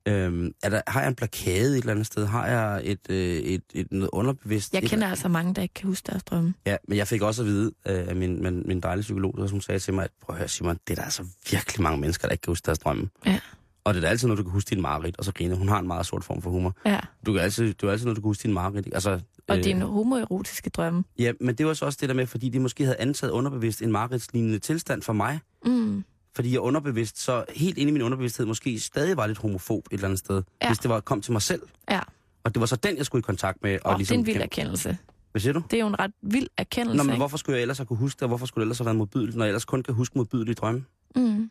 Øhm, er der, har jeg en blokade et eller andet sted? Har jeg et, øh, et, et noget underbevidst? Jeg kender altså mange, der ikke kan huske deres drømme. Ja, men jeg fik også at vide øh, af min, min, min dejlige psykolog, der, som sagde til mig, at prøv at høre Simon, det er der altså virkelig mange mennesker, der ikke kan huske deres drømme. Ja. Og det er da altid, når du kan huske din mareridt, og så griner. Hun har en meget sort form for humor. Ja. Du kan altid, du er altid, når du kan huske din mareridt. Altså, Og dine homoerotiske drømme. Ja, men det var så også det der med, fordi de måske havde antaget underbevidst en mareridtslignende tilstand for mig. Mm. Fordi jeg underbevidst, så helt inde i min underbevidsthed, måske stadig var lidt homofob et eller andet sted. Ja. Hvis det var kom til mig selv. Ja, Og det var så den, jeg skulle i kontakt med. og ligesom, det er en vild erkendelse. Hvad siger du? Det er jo en ret vild erkendelse, Nå, men ikke? hvorfor skulle jeg ellers have kunne huske det, og hvorfor skulle det ellers have været modbydeligt, når jeg ellers kun kan huske modbydelige drømme? Mm.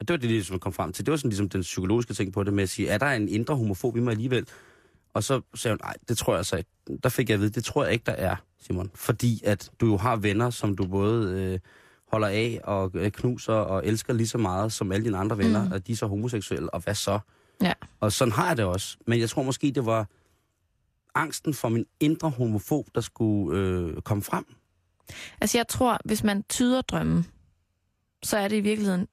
Og det var det, som jeg kom frem til. Det var sådan ligesom den psykologiske ting på det med at sige, er der en indre homofob i mig alligevel? Og så sagde hun, nej, det tror jeg så ikke. Der fik jeg at vide, det tror jeg ikke, der er, Simon. Fordi at du jo har venner, som du både øh, holder af og øh, knuser og elsker lige så meget som alle dine andre venner, Mm. og de er så homoseksuelle, og hvad så? Ja. Og sådan har jeg det også. Men jeg tror måske, det var angsten for min indre homofob, der skulle øh, komme frem. Altså jeg tror, hvis man tyder drømmen, så er det i virkeligheden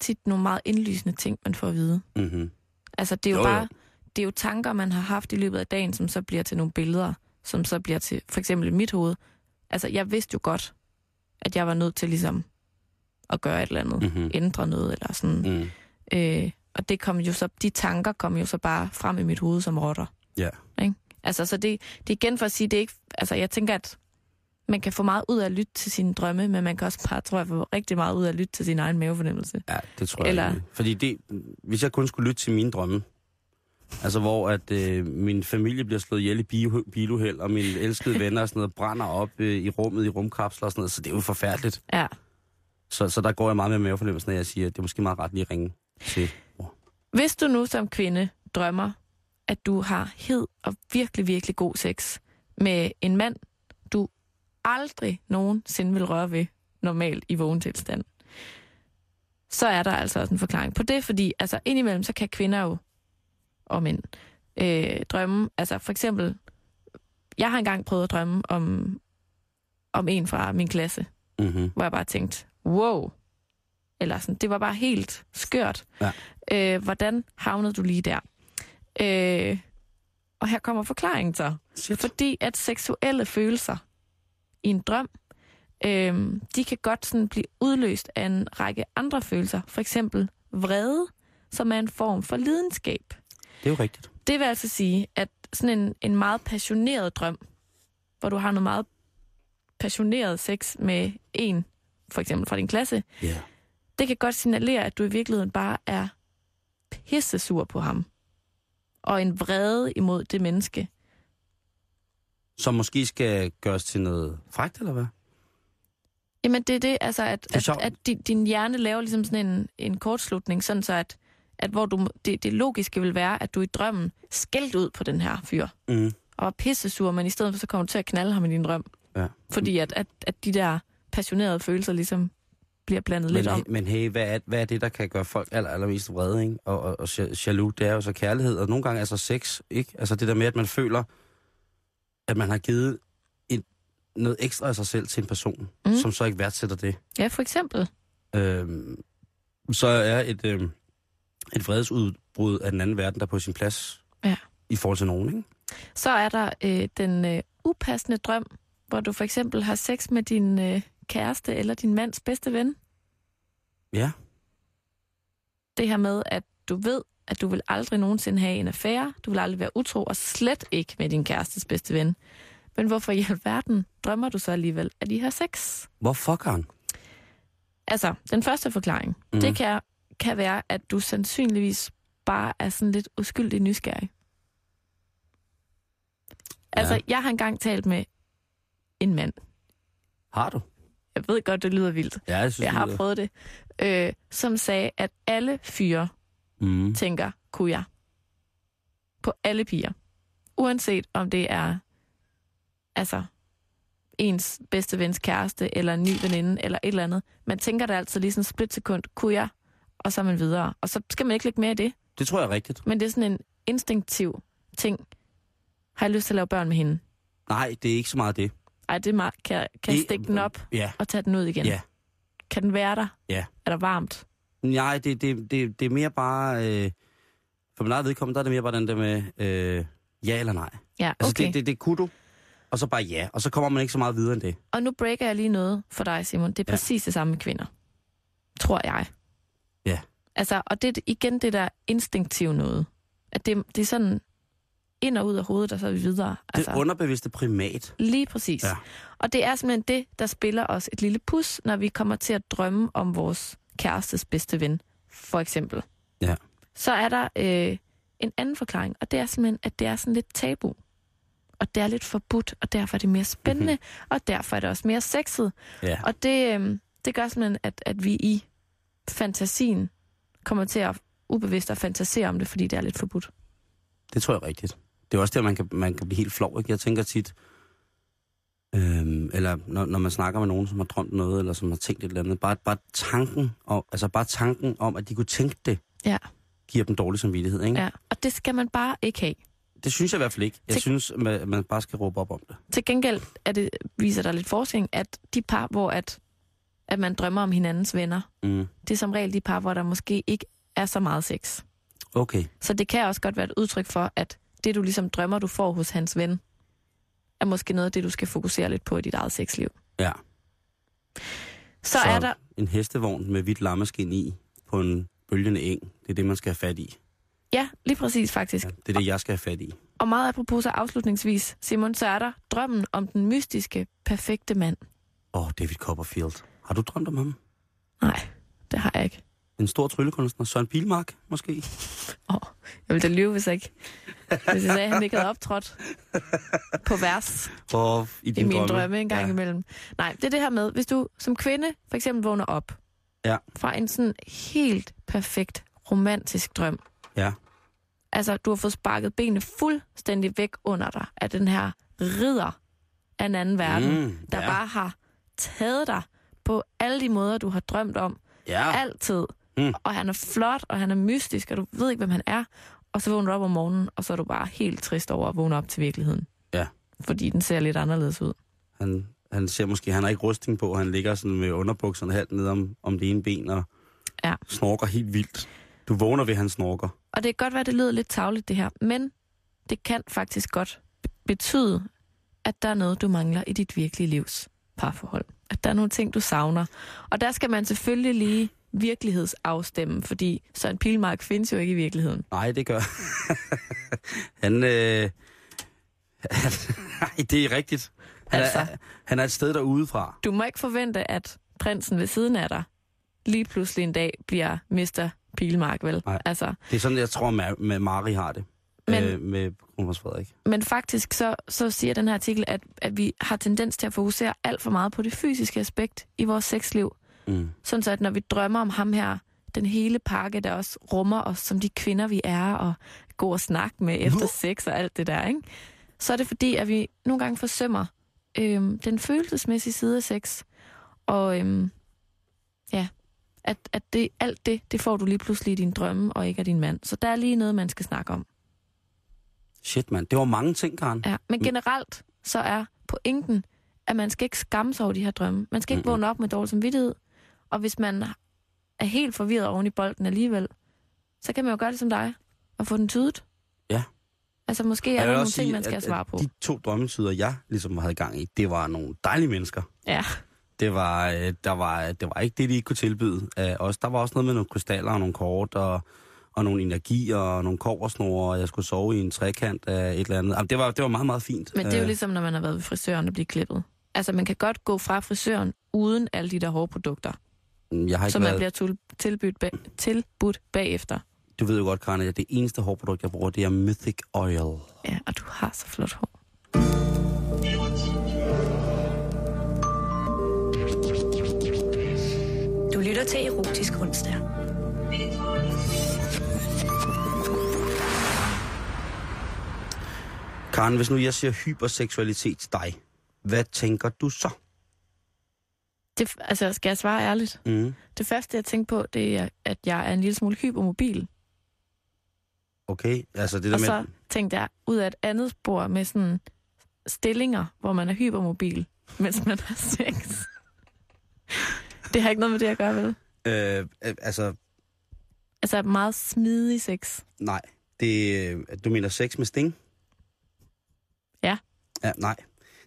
tit nogle meget indlysende ting, man får at vide. Mm-hmm. Altså det er jo, Jo, jo. bare, det er jo tanker, man har haft i løbet af dagen, som så bliver til nogle billeder, som så bliver til for eksempel i mit hoved. Altså jeg vidste jo godt, at jeg var nødt til ligesom at gøre et eller andet, Mhm. ændre noget eller sådan. Mm. Øh, og det kom jo så, de tanker kom jo så bare frem i mit hoved som rotter. Ja. Ikke? Altså, så det, det er igen for at sige, det er ikke, altså jeg tænker, at man kan få meget ud af at lytte til sine drømme, men man kan også bare, tror jeg, få rigtig meget ud af at lytte til sin egen mavefornemmelse. Ja, det tror Eller- jeg. egentlig. Fordi det, hvis jeg kun skulle lytte til mine drømme, altså hvor at øh, min familie bliver slået ihjel i bil- biluheld, og mine elskede venner og sådan noget brænder op øh, i rummet i rumkapsler og sådan noget, så det er jo forfærdeligt. Ja, Så, så der går jeg meget med mavefornemmelsen, når jeg siger, at det er måske meget ret lige at ringe til. Hvis du nu som kvinde drømmer, at du har hed og virkelig, virkelig god sex med en mand, du aldrig nogensinde vil røre ved normalt i vågen tilstand, så er der altså også en forklaring på det, fordi altså indimellem, så kan kvinder jo, og mænd, øh, drømme, altså for eksempel, jeg har engang prøvet at drømme om, om en fra min klasse, Mm-hmm. hvor jeg bare tænkte, wow. Eller sådan, det var bare helt skørt. Ja. Øh, hvordan havnede du lige der? Øh, og her kommer forklaringen så. Shit. Fordi at seksuelle følelser i en drøm, øh, de kan godt sådan blive udløst af en række andre følelser. For eksempel vrede, som er en form for lidenskab. Det er jo rigtigt. Det vil altså sige, at sådan en, en meget passioneret drøm, hvor du har noget meget passioneret sex med en, for eksempel fra din klasse, Ja. det kan godt signalere, at du i virkeligheden bare er pissesur på ham. Og en vrede imod det menneske. Som måske skal gøres til noget frækt, eller hvad? Jamen det er det, altså at, Det er at, at din, din hjerne laver ligesom sådan en, en kortslutning, sådan så at, at hvor du, det, det logiske vil være, at du i drømmen skældt ud på den her fyr. Mm. Og var pissesur, men i stedet for så kommer du til at knalde ham i din drøm. Ja. Fordi at, at, at de der passionerede følelser ligesom bliver blandet lidt Men, om. men hey, hvad er, hvad er det, der kan gøre folk aller, allermest vrede, ikke? Og, og, og ja- jaloux, det er jo så kærlighed, og nogle gange er så sex, ikke? Altså det der med, at man føler, at man har givet et, noget ekstra af sig selv til en person, mm. som så ikke værdsætter det. Ja, for eksempel. Øhm, så er et, øhm, et vredesudbrud af den anden verden, der er på sin plads Ja. i forhold til nogen, ikke? Så er der øh, den øh, upassende drøm, hvor du for eksempel har sex med din øh, kæreste eller din mands bedste ven. Ja. Det her med, at du ved, at du vil aldrig nogensinde have en affære, du vil aldrig være utro, og slet ikke med din kærestes bedste ven. Men hvorfor i alverden drømmer du så alligevel, at I har sex? Hvor fucker han? Altså, den første forklaring, mm. Mhm. det kan, kan være, at du sandsynligvis bare er sådan lidt uskyldig nysgerrig. Altså, Ja. jeg har engang talt med en mand. Har du? Jeg ved godt, det lyder vildt. Ja, jeg synes, Jeg har lyder- prøvet det. Øh, som sagde, at alle fyre Mm. tænker, kunne jeg. På alle piger. Uanset om det er altså ens bedste vens kæreste, eller en ny veninde, eller et eller andet. Man tænker det altid lige sådan en splitsekund, kunne jeg, og så er man videre. Og så skal man ikke lægge mere i det. Det tror jeg er rigtigt. Men det er sådan en instinktiv ting. Har jeg lyst til at lave børn med hende? Nej, det er ikke så meget det. Ej, det er meget. Kan, jeg- kan jeg stikke den op Ja. og tage den ud igen? Ja. Kan den være der? Ja. Er der varmt? Nej, det, det, det, det er mere bare... Øh, for min eget vedkommende, der er det mere bare den der med øh, ja eller nej. Ja, Altså, okay. det, det, det kunne du, og så bare ja. Og så kommer man ikke så meget videre end det. Og nu breaker jeg lige noget for dig, Simon. Det er Ja. præcis det samme med kvinder. Tror jeg. Ja. Altså, og det er igen det der instinktive noget. At det, det er sådan ind og ud af hovedet, og så er vi videre. Det Altså, underbevidste primat. lige præcis. Ja. Og det er simpelthen det, der spiller os et lille pus, når vi kommer til at drømme om vores kærestes bedste ven, for eksempel. Ja. Så er der øh, en anden forklaring, og det er simpelthen, at det er sådan lidt tabu. Og det er lidt forbudt, og derfor er det mere spændende, mm-hmm. og derfor er det også mere sexet. Ja. Og det, øh, det gør simpelthen, at, at vi i fantasien kommer til at ubevidst at fantasere om det, fordi det er lidt forbudt. Det tror jeg er rigtigt. Det er også der, man kan, man kan blive helt flov. Ikke? Jeg tænker tit, øhm, eller når, når man snakker med nogen, som har drømt noget, eller som har tænkt et eller andet, bare, bare, tanken, om, altså bare tanken om, at de kunne tænke det, Ja. giver dem dårlig samvittighed. Ikke? Ja. Og det skal man bare ikke have. Det synes jeg i hvert fald ikke. Jeg Til- synes, man, man bare skal råbe op om det. Til gengæld er det, viser der lidt forskning, at de par, hvor at, at man drømmer om hinandens venner, Mm. det er som regel de par, hvor der måske ikke er så meget sex. Okay. Så det kan også godt være et udtryk for, at det, du ligesom drømmer, du får hos hans ven, er måske noget af det, du skal fokusere lidt på i dit eget sexliv. Ja. Så, så er der... en hestevogn med hvidt lammeskin i på en bølgende eng. Det er det, man skal have fat i. Ja, lige præcis faktisk. Ja, det er det, jeg skal have fat i. Og meget apropos så afslutningsvis, Simon, så er der drømmen om den mystiske, perfekte mand. Åh, oh, David Copperfield. Har du drømt om ham? Nej, det har jeg ikke. En stor tryllekunstner. Søren Pilmark, måske? Oh, jeg ville da lyve, hvis jeg ikke... Hvis jeg sagde, at han ikke havde optrådt på vers Og i i din mine drømme. drømme en gang ja. imellem. Nej, det er det her med, hvis du som kvinde for eksempel vågner op Ja. fra en sådan helt perfekt romantisk drøm. Ja. Altså, du har fået sparket benene fuldstændig væk under dig af den her ridder af en anden verden, Mm, der ja. bare har taget dig på alle de måder, du har drømt om. Ja. Altid. Mm. Og han er flot, og han er mystisk, og du ved ikke, hvem han er. Og så vågner du op om morgenen, og så er du bare helt trist over at vågne op til virkeligheden. Ja. Fordi den ser lidt anderledes ud. Han, han ser måske, han har ikke rustning på. Han ligger sådan med underbukserne halvt ned om, om det ene ben og Ja. snorker helt vildt. Du vågner ved, at han snorker. Og det kan godt være, at det lyder lidt tavligt det her, men det kan faktisk godt be- betyde, at der er noget, du mangler i dit virkelige livs parforhold. At der er nogle ting, du savner. Og der skal man selvfølgelig lige virkelighedsafstemme, fordi Søren Pilmark findes jo ikke i virkeligheden. Nej, det gør han. Øh, han nej, det er rigtigt. Han, Altså. er, han er et sted derude fra. Du må ikke forvente, at prinsen ved siden af dig lige pludselig en dag bliver Mr. Pilmark, vel? Nej. Altså, Det er sådan, jeg tror, med, med Mari har det. Men- øh, med kronprins Frederik. men faktisk så, så siger den her artikel, at, at vi har tendens til at fokusere alt for meget på det fysiske aspekt i vores sexliv. Mm. Sådan så, at når vi drømmer om ham her, den hele pakke, der også rummer os som de kvinder, vi er, og gå og snakke med efter sex og alt det der, ikke? så er det fordi, at vi nogle gange forsømmer øhm, den følelsesmæssige side af sex. Og øhm, ja, at, at det, alt det, det får du lige pludselig i din drømme, og ikke af din mand. Så der er lige noget, man skal snakke om. Shit, mand. Det var mange ting, Karen. Ja. Men generelt, så er pointen, at man skal ikke skamme sig over de her drømme. Man skal ikke Mm-mm. vågne op med dårlig samvittighed. Og hvis man er helt forvirret oven i bolden alligevel, så kan man jo gøre det som dig, og få den tydet. Ja. Altså måske er der nogle også ting, sige, man skal at- svare på. De to drømmesyder, jeg ligesom havde gang i, det var nogle dejlige mennesker. Ja. Det var, øh, der var, det var ikke det, de ikke kunne tilbyde af os. Der var også noget med nogle krystaller og nogle kort og, og nogle energier og nogle koversnore, og jeg skulle sove i en trekant af et eller andet. Jamen, det, var, det var meget, meget fint. Men det er jo Øh, ligesom, når man har været ved frisøren og blive klippet. Altså, man kan godt gå fra frisøren uden alle de der hårprodukter, jeg har ikke som man været, bliver tul- tilbudt, bag- tilbudt bagefter. Du ved jo godt, Karen, at det eneste hårprodukt, jeg bruger, det er Mythic Oil. Ja, og du har så flot hår. Du lytter til Erotisk Onsdag. Karen, hvis nu jeg siger hyperseksualitet til dig, hvad tænker du så? Det, altså, skal jeg svare ærligt? Mm. Det første, jeg tænker på, det er, at jeg er en lille smule hypermobil. Okay, altså det der Og med... så tænkte jeg ud af et andet spor med sådan stillinger, hvor man er hypermobil, mens man har sex. Det har ikke noget med det at gøre, vel? Øh, øh, altså, Altså meget smidig sex. nej. Det, øh, du mener sex med sting? Ja. Nej.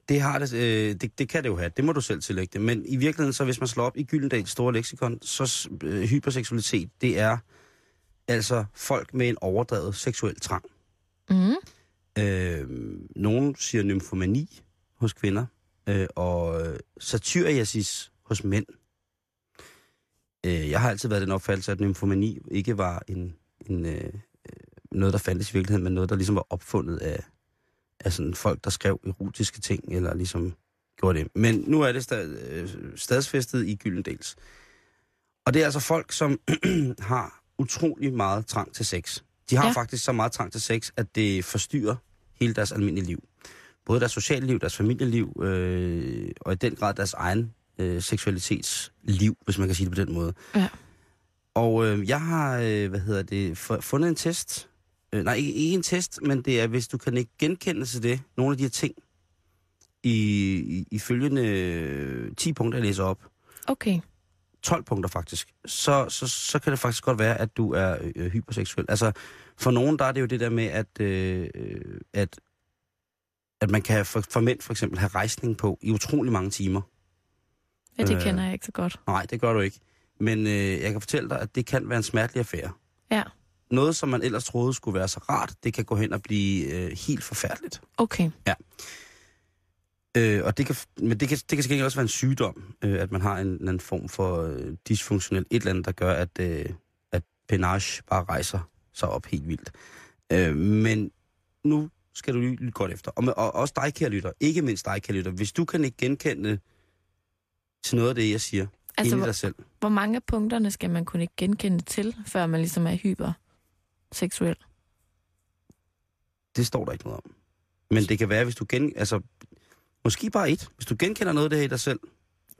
Det, har det, øh, det, det kan det jo have. Det må du selv tillægge det. Men i virkeligheden, så hvis man slår op i Gyldendals store leksikon, så øh, hyperseksualitet, det er altså folk med en overdrevet seksuel trang. Mm. Øh, nogen siger nymfomani hos kvinder, øh, og satyriasis hos mænd. Øh, jeg har altid været den opfattelse, at nymfomani ikke var en, en, øh, øh, noget, der fandtes i virkeligheden, men noget, der ligesom var opfundet af, af sådan folk, der skrev erotiske ting, eller ligesom gjorde det. Men nu er det stad, øh, stadsfæstet i Gyldendals. Og det er altså folk, som har utrolig meget trang til sex. De har Ja. faktisk så meget trang til sex, at det forstyrrer hele deres almindelige liv. Både deres sociale liv, deres familieliv, øh, og i den grad deres egen øh, seksualitetsliv, hvis man kan sige det på den måde. Ja. Og øh, jeg har, øh, hvad hedder det, fu- fundet en test. Øh, nej, ikke, ikke en test, men det er, hvis du kan ikke genkende til det, nogle af de her ting, i, i, i følgende øh, 10 punkter, jeg læser op, Okay. 12 punkter faktisk, så, så, så kan det faktisk godt være, at du er øh, hyperseksuel. Altså, for nogen, der er det jo det der med, at, øh, at, at man kan for, for mænd for eksempel have rejsning på i utrolig mange timer. Ja, det Øh. kender jeg ikke så godt. Nej, det gør du ikke. Men øh, jeg kan fortælle dig, at det kan være en smertelig affære. Ja. Noget, som man ellers troede skulle være så rart, det kan gå hen og blive øh, helt forfærdeligt. Okay. Øh, og det kan, men det kan, det kan sikkert også være en sygdom, øh, at man har en, en eller anden form for øh, dysfunktionel et eller andet, der gør, at, øh, at penage bare rejser sig op helt vildt. Øh, men nu skal du lytte godt efter. Og, med, og også dig, kære lytter, ikke mindst dig, kære lytter, hvis du kan ikke genkende til noget af det, jeg siger, altså, inde i hvor, dig selv. hvor mange af punkterne skal man kunne ikke genkende til, før man ligesom er hyperseksuel? Det står der ikke noget om. Men det kan være, hvis du gen... Altså, måske bare et. Hvis du genkender noget af det her i dig selv,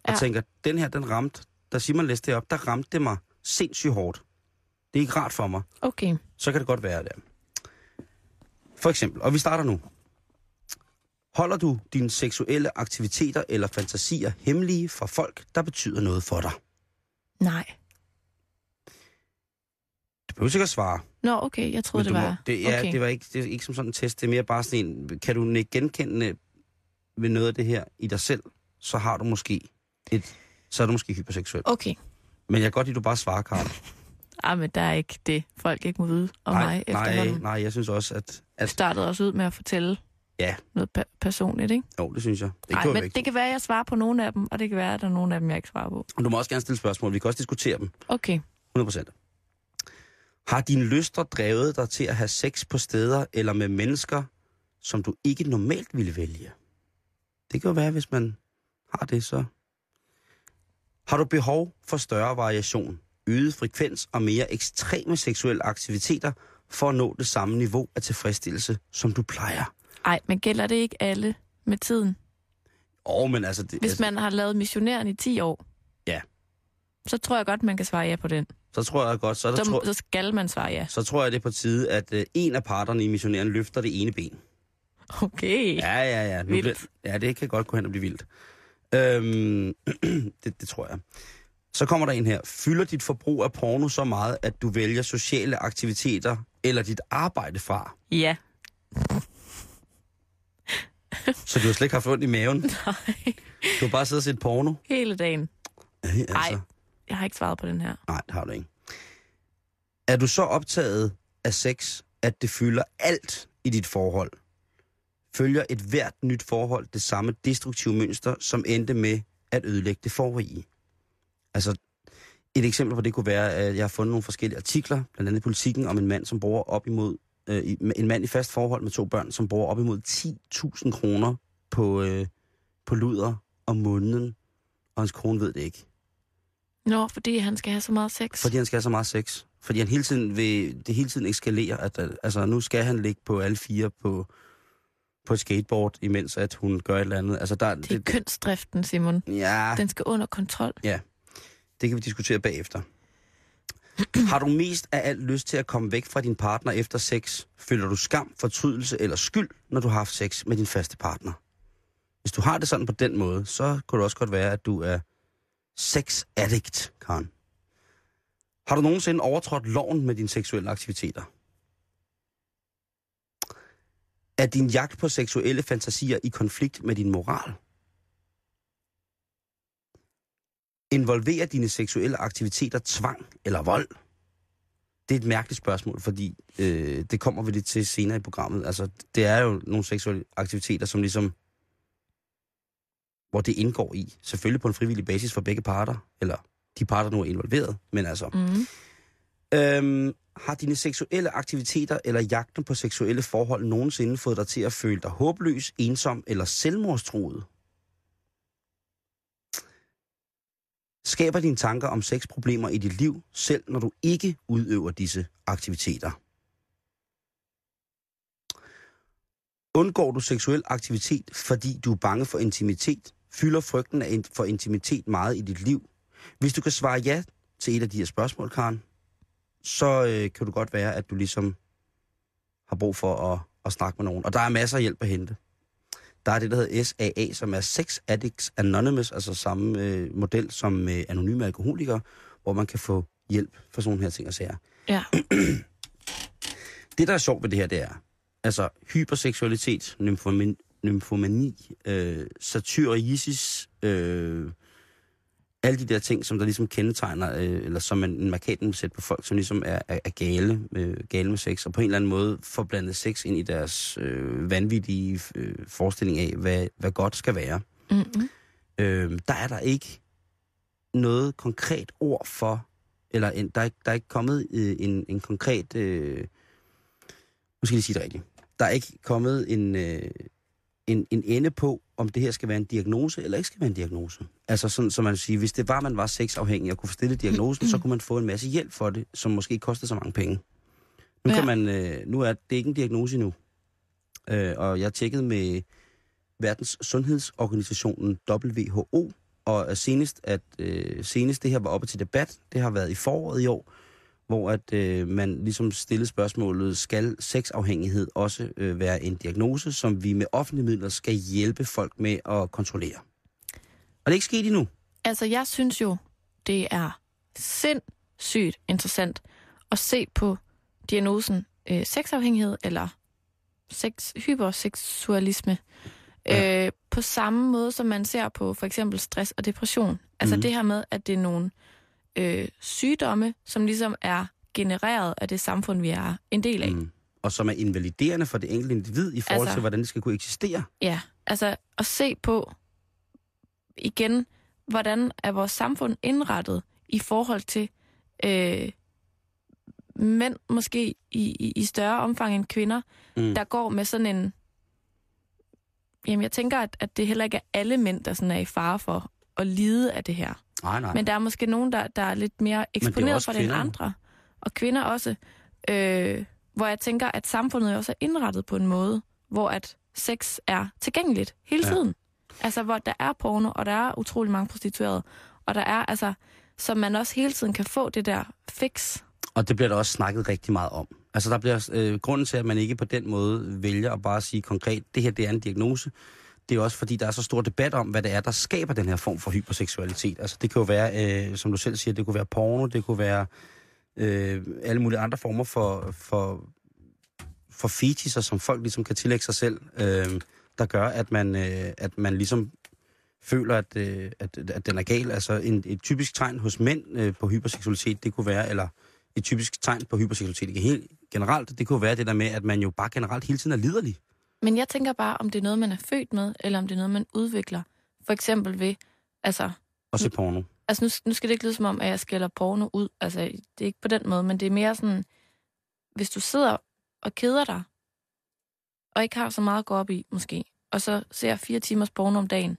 og Ja. tænker, den her, den ramte, da Simon læste det op, der ramte det mig sindssygt hårdt. Det er ikke rart for mig. Okay. Så kan det godt være det. For eksempel, og vi starter nu. Holder du dine seksuelle aktiviteter eller fantasier hemmelige for folk, der betyder noget for dig? Nej. Du behøver ikke at svare. Nå, okay. Jeg troede, det var... Må, det, ja, okay. det var ikke, det er ikke som sådan en test. Det er mere bare sådan en, kan du genkende ved noget af det her i dig selv, så har du måske et, så er du måske hyperseksuel. Okay. Men jeg kan godt lide, at du bare svarer, Karl. Ah, men der er ikke det, folk ikke må vide om nej, mig nej, efterhånden. nej, jeg synes også, at, at startede også ud med at fortælle Ja. noget pe- personligt, ikke? Jo, det synes jeg. Det Nej, men væk. det kan være, at jeg svarer på nogle af dem, og det kan være, at der er nogle af dem, jeg ikke svarer på. Du må også gerne stille spørgsmål. Vi kan også diskutere dem. Okay. 100%. Har dine lyster drevet dig til at have sex på steder eller med mennesker, som du ikke normalt ville vælge? Det kan jo være, hvis man har det, så... Har du behov for større variation, øget frekvens og mere ekstreme seksuelle aktiviteter for at nå det samme niveau af tilfredsstillelse, som du plejer? Ej, men gælder det ikke alle med tiden? Åh, oh, men altså... Det, Hvis altså, man har lavet missionæren i 10 år, Ja. så tror jeg godt, man kan svare ja på den. Så tror jeg godt, så, er der, Så, tror, så skal man svare ja. så tror jeg, det er på tide, at øh, en af parterne i missionæren løfter det ene ben. Okay. Ja, ja, ja. Nu Vildt. bliver, ja, det kan godt gå hen og blive vildt. Øhm, det, det tror jeg. Så kommer der en her. Fylder dit forbrug af porno så meget, at du vælger sociale aktiviteter eller dit arbejde fra? Ja. Så du har slet ikke haft ondt i maven? Nej. Du har bare siddet og set porno? Hele dagen. Øh, altså, Ej. Jeg har ikke svaret på den her. Nej, det har du ikke. Er du så optaget af sex, at det fylder alt i dit forhold? Følger et hvert nyt forhold det samme destruktive mønster, som endte med at ødelægge det forrige? Altså, et eksempel på det kunne være, at jeg har fundet nogle forskellige artikler, blandt andet i politikken, om en mand, som bruger op imod, øh, en mand i fast forhold med to børn, som bruger op imod 10.000 kroner på, øh, på luder om måneden, og hans kone ved det ikke. Nå, fordi han skal have så meget sex. Fordi han skal have så meget sex. Fordi han hele tiden vil, det hele tiden eskalerer. At, at, altså, nu skal han ligge på alle fire på, på et skateboard, imens at hun gør et eller andet. Altså, der, Det er kønsdriften, Simon. ja, Den skal under kontrol. det kan vi diskutere bagefter. Har du mest af alt lyst til at komme væk fra din partner efter sex? Føler du skam, fortrydelse eller skyld, når du har haft sex med din faste partner? Hvis du har det sådan på den måde, så kunne det også godt være, at du er sex addict, Karen. Har du nogensinde overtrådt loven med dine seksuelle aktiviteter? Er din jagt på seksuelle fantasier i konflikt med din moral? Involverer dine seksuelle aktiviteter tvang eller vold? Det er et mærkeligt spørgsmål, fordi øh, det kommer vi lidt til senere i programmet. Altså, det er jo nogle seksuelle aktiviteter, som ligesom hvor det indgår i. Selvfølgelig på en frivillig basis for begge parter, eller de parter, der nu er involveret, men altså... Mm. Øhm, har dine seksuelle aktiviteter eller jagten på seksuelle forhold nogensinde fået dig til at føle dig håbløs, ensom eller selvmordstruet? Skaber dine tanker om sexproblemer i dit liv, selv når du ikke udøver disse aktiviteter? Undgår du seksuel aktivitet, fordi du er bange for intimitet? Fylder frygten for intimitet meget i dit liv? Hvis du kan svare ja til et af de her spørgsmål, Karen, så øh, kan du godt være, at du ligesom har brug for at, at snakke med nogen. Og der er masser af hjælp at hente. Der er det, der hedder SAA, som er Sex Addicts Anonymous, altså samme øh, model som med anonyme alkoholikere, hvor man kan få hjælp for sådan her ting og sager. Ja. Det, der er sjovt ved det her, det er, altså hyperseksualitet, nymfomani, nymfomani øh, satyriasis, øh, alle de der ting, som der ligesom kendetegner, øh, eller som en, en markat vil sætte på folk, som ligesom er, er, er gale, øh, gale med sex, og på en eller anden måde får blandet sex ind i deres øh, vanvittige øh, forestilling af, hvad, hvad godt skal være. Mm-hmm. Øh, der er der ikke noget konkret ord for, eller en, der, er, ikke- der er ikke kommet øh, en, en konkret, øh, nu skal jeg lige sige det rigtigt, der er ikke kommet en, øh, en, en ende på, om det her skal være en diagnose eller ikke skal være en diagnose. Altså sådan, så man siger, hvis det var, man var sexafhængig og kunne få stillet diagnosen, så kunne man få en masse hjælp for det, som måske ikke kostede så mange penge. Nu, Ja. kan man, øh, nu er det ikke en diagnose endnu. Øh, og jeg tjekkede med Verdens Sundhedsorganisationen WHO, og senest, at øh, senest det her var oppe til debat, det har været i foråret i år, hvor at øh, man ligesom stillede spørgsmålet, skal sexafhængighed også øh, være en diagnose, som vi med offentlige midler skal hjælpe folk med at kontrollere? Og det er ikke sket endnu. Altså, jeg synes jo, det er sindssygt interessant at se på diagnosen øh, sexafhængighed eller sex, hyperseksualisme. Ja. Øh, på samme måde, som man ser på for eksempel stress og depression. Altså Mhm. det her med, at det er nogle øh, sygdomme, som ligesom er genereret af det samfund, vi er en del af. Mm. Og som er invaliderende for det enkelte individ i forhold Altså- til, hvordan det skal kunne eksistere. Ja, altså at se på igen, hvordan er vores samfund indrettet i forhold til øh, mænd, måske i, i, i større omfang end kvinder. Mm. der går med sådan en... Jamen, jeg tænker, at, at det heller ikke er alle mænd, der sådan er i fare for at lide af det her. Nej, nej. Men der er måske nogen, der, der er lidt mere eksponeret for det end andre. Og kvinder også. Øh, hvor jeg tænker, at samfundet også er indrettet på en måde, hvor at sex er tilgængeligt hele Ja. tiden. Altså, hvor der er porno, og der er utrolig mange prostituerede. Og der er, altså, så man også hele tiden kan få det der fix. Og det bliver der også snakket rigtig meget om. Altså der bliver øh, grunden til, at man ikke på den måde vælger at bare sige konkret, det her det er en diagnose. Det er også fordi, der er så stor debat om, hvad det er, der skaber den her form for hyperseksualitet. Altså det kan jo være, øh, som du selv siger, det kunne være porno, det kunne være øh, alle mulige andre former for, for, for fetischer, som folk ligesom kan tillægge sig selv, øh, der gør, at man, øh, at man ligesom føler, at, øh, at, at den er gal. Altså en, et typisk tegn hos mænd øh, på hyperseksualitet, det kunne være, eller et typisk tegn på hyperseksualitet helt generelt, det kunne være det der med, at man jo bare generelt hele tiden er liderlig. Men jeg tænker bare, om det er noget, man er født med, eller om det er noget, man udvikler. For eksempel ved, altså, Og se porno. Altså nu, nu skal det ikke lyde som om, at jeg skælder porno ud. Altså det er ikke på den måde, men det er mere sådan, hvis du sidder og keder dig, og ikke har så meget at gå op i, måske, og så ser fire timers porno om dagen.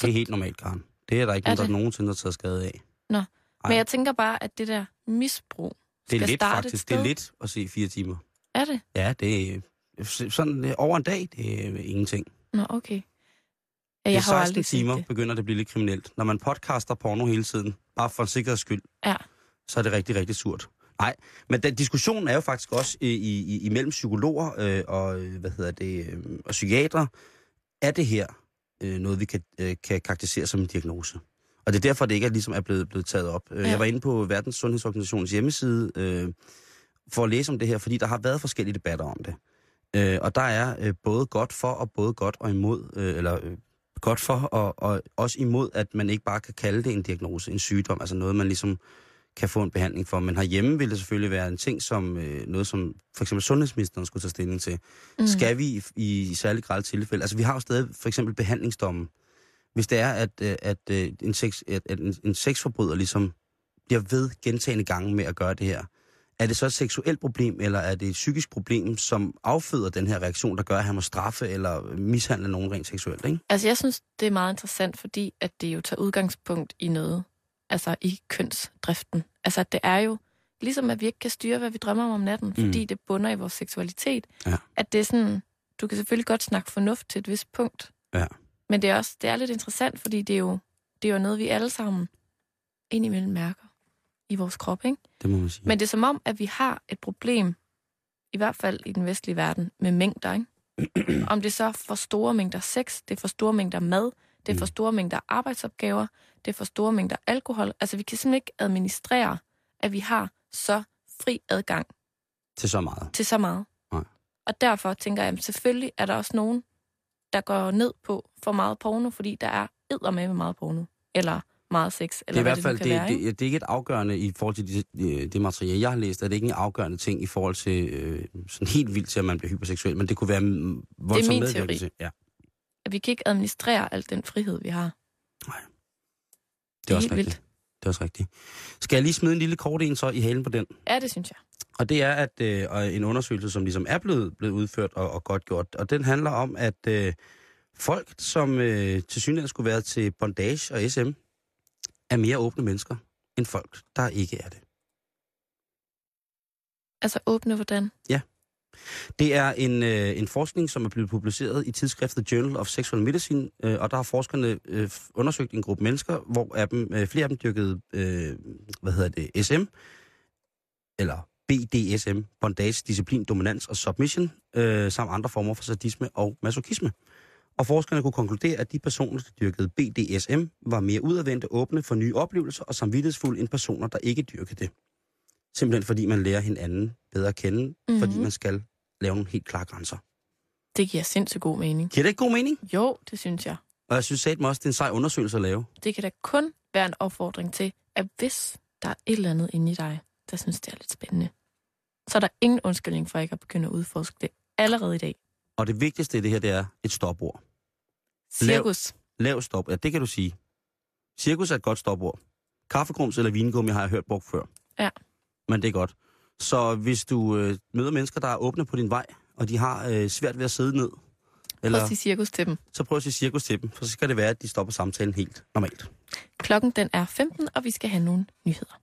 Det er helt normalt, Karen. Det er der ikke Er nogen, der nogensinde har taget skade af. Nå, Ej. men jeg tænker bare, at det der misbrug Det er lidt faktisk. Det er lidt at se fire timer. Er det? Ja, det er sådan øh, over en dag, det er ingenting. Nå, okay. Ja, Det er jeg har jo 16 aldrig timer, det. begynder det at blive lidt kriminelt. Når man podcaster porno hele tiden, bare for en sikkerheds skyld, Ja. så er det rigtig, rigtig surt. Nej, men den diskussion er jo faktisk også i, i, imellem psykologer øh, og, øh, hvad hedder det, øh, og psykiater. Er det her øh, noget, vi kan, øh, kan karakterisere som en diagnose? Og det er derfor, det ikke er, ligesom er blevet, blevet taget op. Ja. Jeg var inde på Verdens Sundhedsorganisations hjemmeside øh, for at læse om det her, fordi der har været forskellige debatter om det. Øh, og der er øh, både godt for og både godt og imod, øh, eller øh, godt for og, og også imod, at man ikke bare kan kalde det en diagnose, en sygdom, altså noget, man ligesom kan få en behandling for. Men herhjemme vil det selvfølgelig være en ting, som øh, noget, som for eksempel sundhedsministeren skulle tage stilling til. Mm. Skal vi i, i særlig grad tilfælde, altså vi har jo stadig for eksempel behandlingsdommen. Hvis det er, at, øh, at, øh, en, sex, at, at en, en sexforbryder ligesom bliver ved gentagende gange med at gøre det her, er det så et seksuelt problem, eller er det et psykisk problem, som afføder den her reaktion, der gør, at han må straffe eller mishandle nogen rent seksuelt, ikke? Altså, jeg synes, det er meget interessant, fordi at det jo tager udgangspunkt i noget, altså i kønsdriften. Altså, det er jo ligesom, at vi ikke kan styre, hvad vi drømmer om om natten, fordi det bunder i vores seksualitet. Ja. At det er sådan, du kan selvfølgelig godt snakke fornuft til et vist punkt, Ja. men det er også det er lidt interessant, fordi det er jo, det er jo noget, vi alle sammen indimellem mærker i vores krop, ikke? Det må man sige. Men det er som om, at vi har et problem, i hvert fald i den vestlige verden, med mængder, ikke? Om det så er for store mængder sex, det er for store mængder mad, det er for store mængder arbejdsopgaver, det er for store mængder alkohol. Altså, vi kan simpelthen ikke administrere, at vi har så fri adgang Til så meget. til så meget. Nej. Og derfor tænker jeg, at selvfølgelig er der også nogen, der går ned på for meget porno, fordi der er eddermame med meget porno. Eller meget sex, Det er eller i hvert det, fald, kan det, være. det, det er ikke et afgørende i forhold til det, det, det materiale, jeg har læst, er det ikke en afgørende ting i forhold til øh, sådan helt vildt til, at man bliver hyperseksuel, men det kunne være teori. til. Ja, At vi kan ikke administrere al den frihed, vi har. det er, Det er også rigtigt. vildt. Det er også rigtigt. Skal jeg lige smide en lille kort en så i halen på den? Ja, det synes jeg. Og det er at øh, en undersøgelse, som ligesom er blevet, blevet udført og, og godt gjort. Og den handler om, at øh, folk, som øh, til synligheden skulle være til bondage og SM, er mere åbne mennesker end folk, der ikke er det. Altså åbne hvordan? Det er en, øh, en forskning, som er blevet publiceret i tidsskriftet Journal of Sexual Medicine, øh, og der har forskerne øh, undersøgt en gruppe mennesker, hvor af dem, øh, flere af dem dyrkede, øh, hvad hedder det, SM, eller BDSM, bondage, disciplin, dominans og submission, øh, samt andre former for sadisme og masochisme. Og forskerne kunne konkludere, at de personer, der dyrkede BDSM, var mere udadvendte, åbne for nye oplevelser og samvittighedsfulde end personer, der ikke dyrkede det. Simpelthen fordi man lærer hinanden bedre at kende, mm-hmm. fordi man skal lave nogle helt klare grænser. Det giver sindssygt god mening. Giver det ikke god mening? Jo, det synes jeg. Og jeg synes satme også, det er en sej undersøgelse at lave. Det kan da kun være en opfordring til, at hvis der er et eller andet inde i dig, der synes, det er lidt spændende, så er der ingen undskyldning for ikke at begynde at udforske det allerede i dag. Og det vigtigste i det her, det er et stopord. Cirkus. Lav stop. Ja, det kan du sige. Cirkus er et godt stopord. Kaffegrums eller vingummi har jeg hørt brugt før. Ja. Men det er godt. Så hvis du øh, møder mennesker, der er åbne på din vej, og de har øh, svært ved at sidde ned, Prøv eller, at sige cirkus til dem. så prøv at sige cirkus til dem, for så skal det være, at de stopper samtalen helt normalt. Klokken den er 15, og vi skal have nogle nyheder.